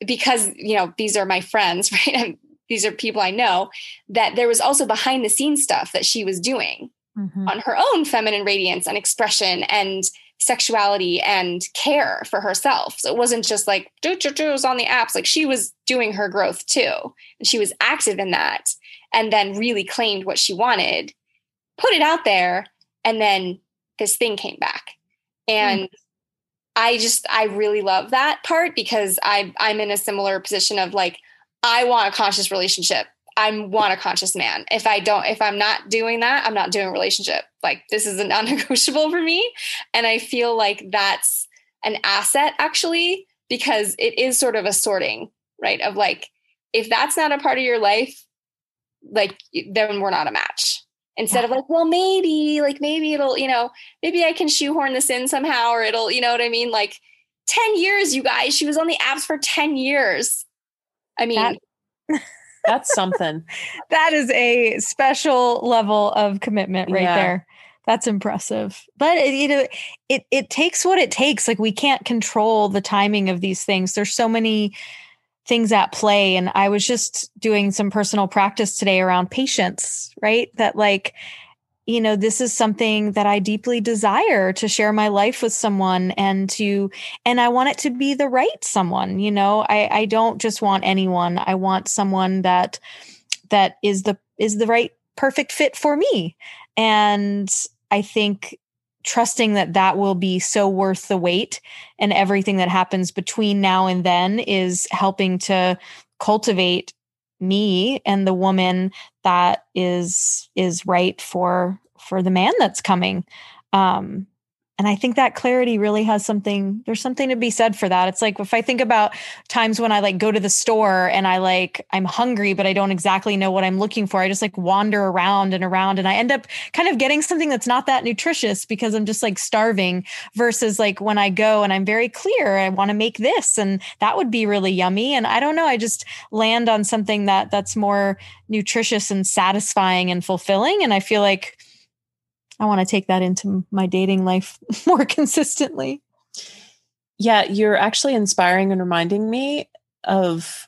because you know these are my friends, right? And these are people I know, that there was also behind the scenes stuff that she was doing mm-hmm. on her own feminine radiance and expression and sexuality and care for herself. So it wasn't just like do do do was on the apps. Like she was doing her growth too. And she was active in that and then really claimed what she wanted, put it out there, and then this thing came back. And mm. I just I really love that part because I I'm in a similar position of like I want a conscious relationship. I want a conscious man. If I don't, if I'm not doing that, I'm not doing a relationship. Like this is a non-negotiable for me. And I feel like that's an asset actually, because it is sort of a sorting, right? Of like, if that's not a part of your life, like then we're not a match. Instead yeah. of like, well, maybe, like maybe it'll, you know, maybe I can shoehorn this in somehow, or it'll, you know what I mean? Like 10 years, you guys. She was on the apps for 10 years. I mean, that, that's something. that is a special level of commitment right yeah. there. That's impressive. But it, you know, it it takes what it takes. Like we can't control the timing of these things. There's so many things at play and I was just doing some personal practice today around patience, right? That like you know, this is something that I deeply desire to share my life with someone and to, and I want it to be the right someone, you know, I, I don't just want anyone. I want someone that, that is the, is the right perfect fit for me. And I think trusting that that will be so worth the wait and everything that happens between now and then is helping to cultivate me and the woman that is is right for for the man that's coming. Um and I think that clarity really has something, there's something to be said for that. It's like if I think about times when I like go to the store and I like, I'm hungry, but I don't exactly know what I'm looking for. I just like wander around and around and I end up kind of getting something that's not that nutritious because I'm just like starving versus like when I go and I'm very clear, I want to make this and that would be really yummy. And I don't know, I just land on something that that's more nutritious and satisfying and fulfilling. And I feel like, I want to take that into my dating life more consistently. Yeah, you're actually inspiring and reminding me of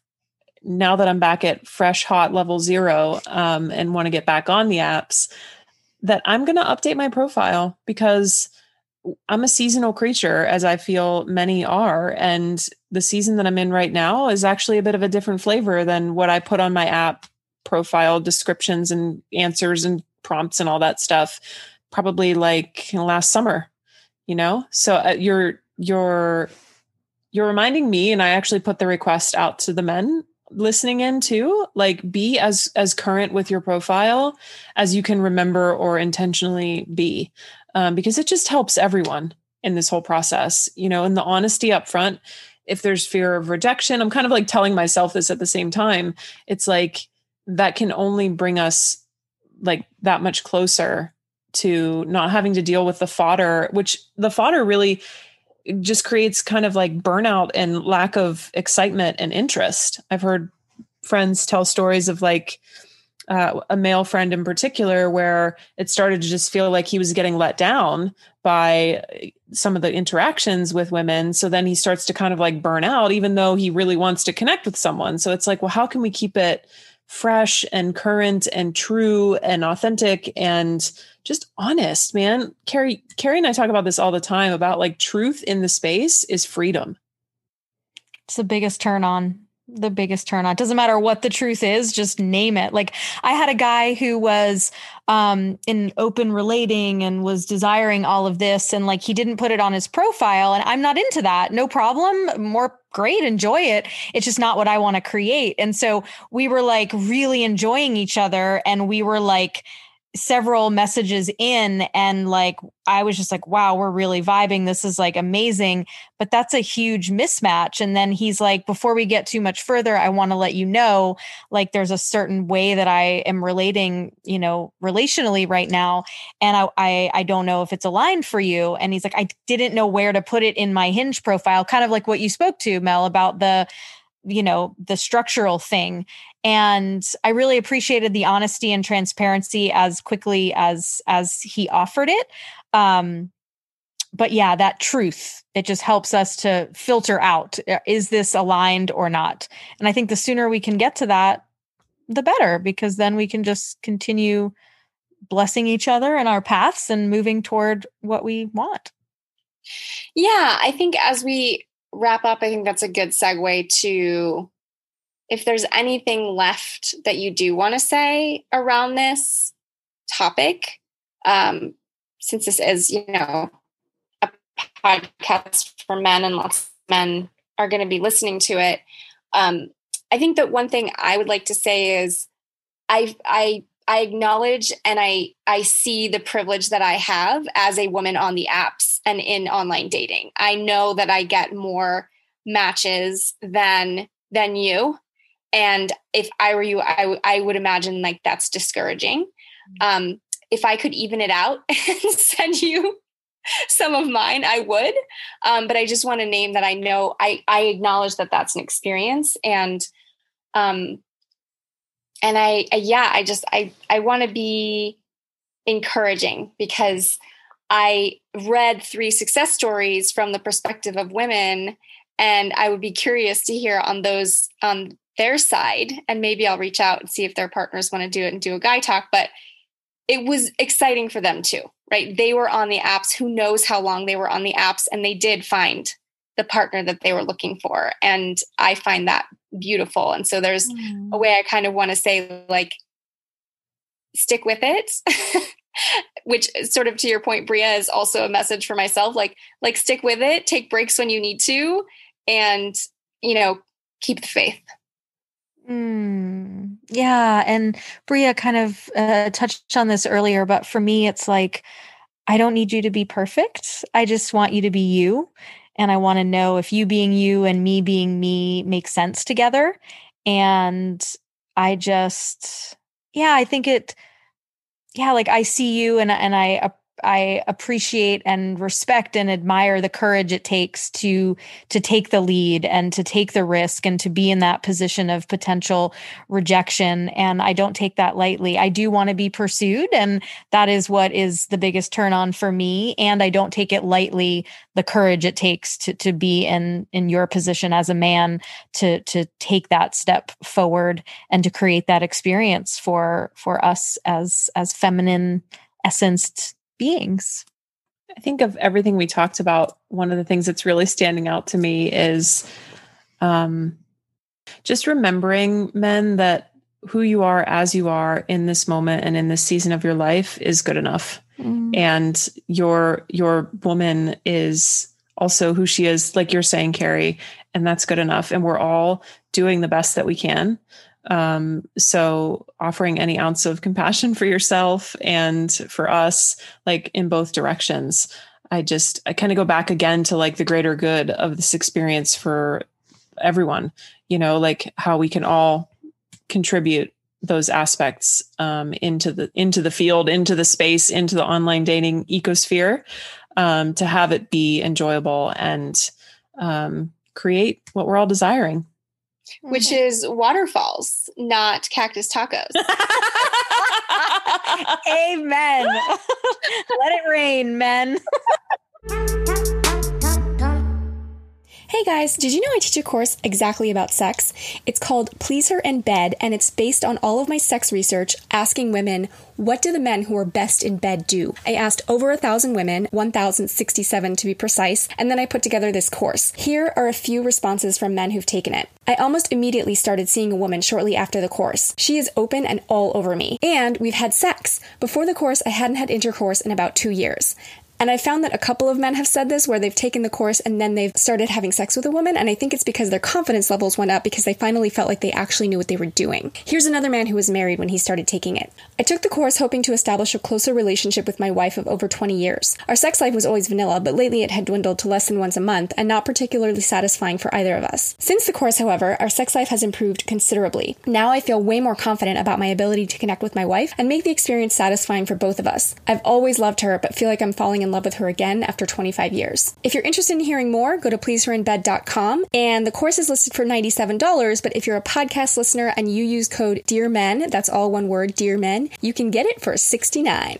now that I'm back at fresh, hot level zero um, and want to get back on the apps, that I'm going to update my profile because I'm a seasonal creature, as I feel many are. And the season that I'm in right now is actually a bit of a different flavor than what I put on my app profile descriptions and answers and prompts and all that stuff probably like last summer you know? So uh, you're you're you're reminding me and i actually put the request out to the men listening in too like be as as current with your profile as you can remember or intentionally be um, because it just helps everyone in this whole process you know? And the honesty up front if there's fear of rejection i'm kind of like telling myself this at the same time it's like that can only bring us like that much closer to not having to deal with the fodder, which the fodder really just creates kind of like burnout and lack of excitement and interest. I've heard friends tell stories of like uh, a male friend in particular where it started to just feel like he was getting let down by some of the interactions with women. So then he starts to kind of like burn out, even though he really wants to connect with someone. So it's like, well, how can we keep it fresh and current and true and authentic and just honest, man. Carrie, Carrie and I talk about this all the time about like truth in the space is freedom. It's the biggest turn on. The biggest turn on. Doesn't matter what the truth is, just name it. Like I had a guy who was um in open relating and was desiring all of this and like he didn't put it on his profile and I'm not into that. No problem. More great, enjoy it. It's just not what I want to create. And so we were like really enjoying each other and we were like several messages in and like I was just like wow we're really vibing. This is like amazing. But that's a huge mismatch. And then he's like before we get too much further I want to let you know like there's a certain way that I am relating you know relationally right now and I I, I don't know if it's aligned for you. And he's like I didn't know where to put it in my hinge profile kind of like what you spoke to Mel about the you know the structural thing and i really appreciated the honesty and transparency as quickly as as he offered it. Um but yeah that truth it just helps us to filter out uh, is this aligned or not? And i think the sooner we can get to that the better because then we can just continue blessing each other in our paths and moving toward what we want. Yeah i think as we wrap up, I think that's a good segue to if there's anything left that you do want to say around this topic, um, since this is, you know, a podcast for men and lots of men are going to be listening to it. Um, I think that one thing I would like to say is I I I acknowledge and I I see the privilege that I have as a woman on the apps and in online dating. I know that I get more matches than than you and if I were you I I would imagine like that's discouraging. Mm-hmm. Um if I could even it out and send you some of mine I would. Um but I just want to name that I know I I acknowledge that that's an experience and um and I, I yeah i just i i want to be encouraging because i read three success stories from the perspective of women and i would be curious to hear on those on their side and maybe i'll reach out and see if their partners want to do it and do a guy talk but it was exciting for them too right? They were on the apps. Who knows how long they were on the apps and they did find the partner that they were looking for and i find that beautiful and so there's mm. a way i kind of want to say like stick with it which sort of to your point bria is also a message for myself like like stick with it take breaks when you need to and you know keep the faith mm. yeah and bria kind of uh, touched on this earlier but for me it's like I don't need you to be perfect. I just want you to be you. And I want to know if you being you and me being me make sense together. And I just, yeah, I think it, yeah, like I see you and, and I I appreciate and respect and admire the courage it takes to to take the lead and to take the risk and to be in that position of potential rejection and I don't take that lightly. I do want to be pursued and that is what is the biggest turn on for me and I don't take it lightly the courage it takes to to be in in your position as a man to to take that step forward and to create that experience for for us as as feminine essenced beings. I think of everything we talked about. One of the things that's really standing out to me is um, just remembering, men, that who you are as you are in this moment and in this season of your life is good enough. Mm. And your your woman is also who she is, like you're saying, Carrie, and that's good enough. And we're all doing the best that we can. Um, so offering any ounce of compassion for yourself and for us, like in both directions. I just, I kind of go back again to like the greater good of this experience for everyone, you know, like how we can all contribute those aspects um, into the into the field, into the space, into the online dating ecosphere, um, to have it be enjoyable and um, create what we're all desiring which mm-hmm. is waterfalls, not cactus tacos. Amen. Let it rain, men. Hey guys, did you know I teach a course exactly about sex? It's called Please Her in Bed, and it's based on all of my sex research asking women, what do the men who are best in bed do? I asked over a thousand women, 1,067 to be precise, and then I put together this course. Here are a few responses from men who've taken it. I almost immediately started seeing a woman shortly after the course. She is open and all over me. And we've had sex. Before the course, I hadn't had intercourse in about two years. And I found that a couple of men have said this where they've taken the course and then they've started having sex with a woman. And I think it's because their confidence levels went up because they finally felt like they actually knew what they were doing. Here's another man who was married when he started taking it. I took the course hoping to establish a closer relationship with my wife of over 20 years. Our sex life was always vanilla, but lately it had dwindled to less than once a month and not particularly satisfying for either of us. Since the course, however, our sex life has improved considerably. Now I feel way more confident about my ability to connect with my wife and make the experience satisfying for both of us. I've always loved her, but feel like I'm falling in love with her again after 25 years. If you're interested in hearing more, go to pleaseherinbed.com and the course is listed for $97, but if you're a podcast listener and you use code Dear Men, that's all one word, Dear Men, you can get it for 69.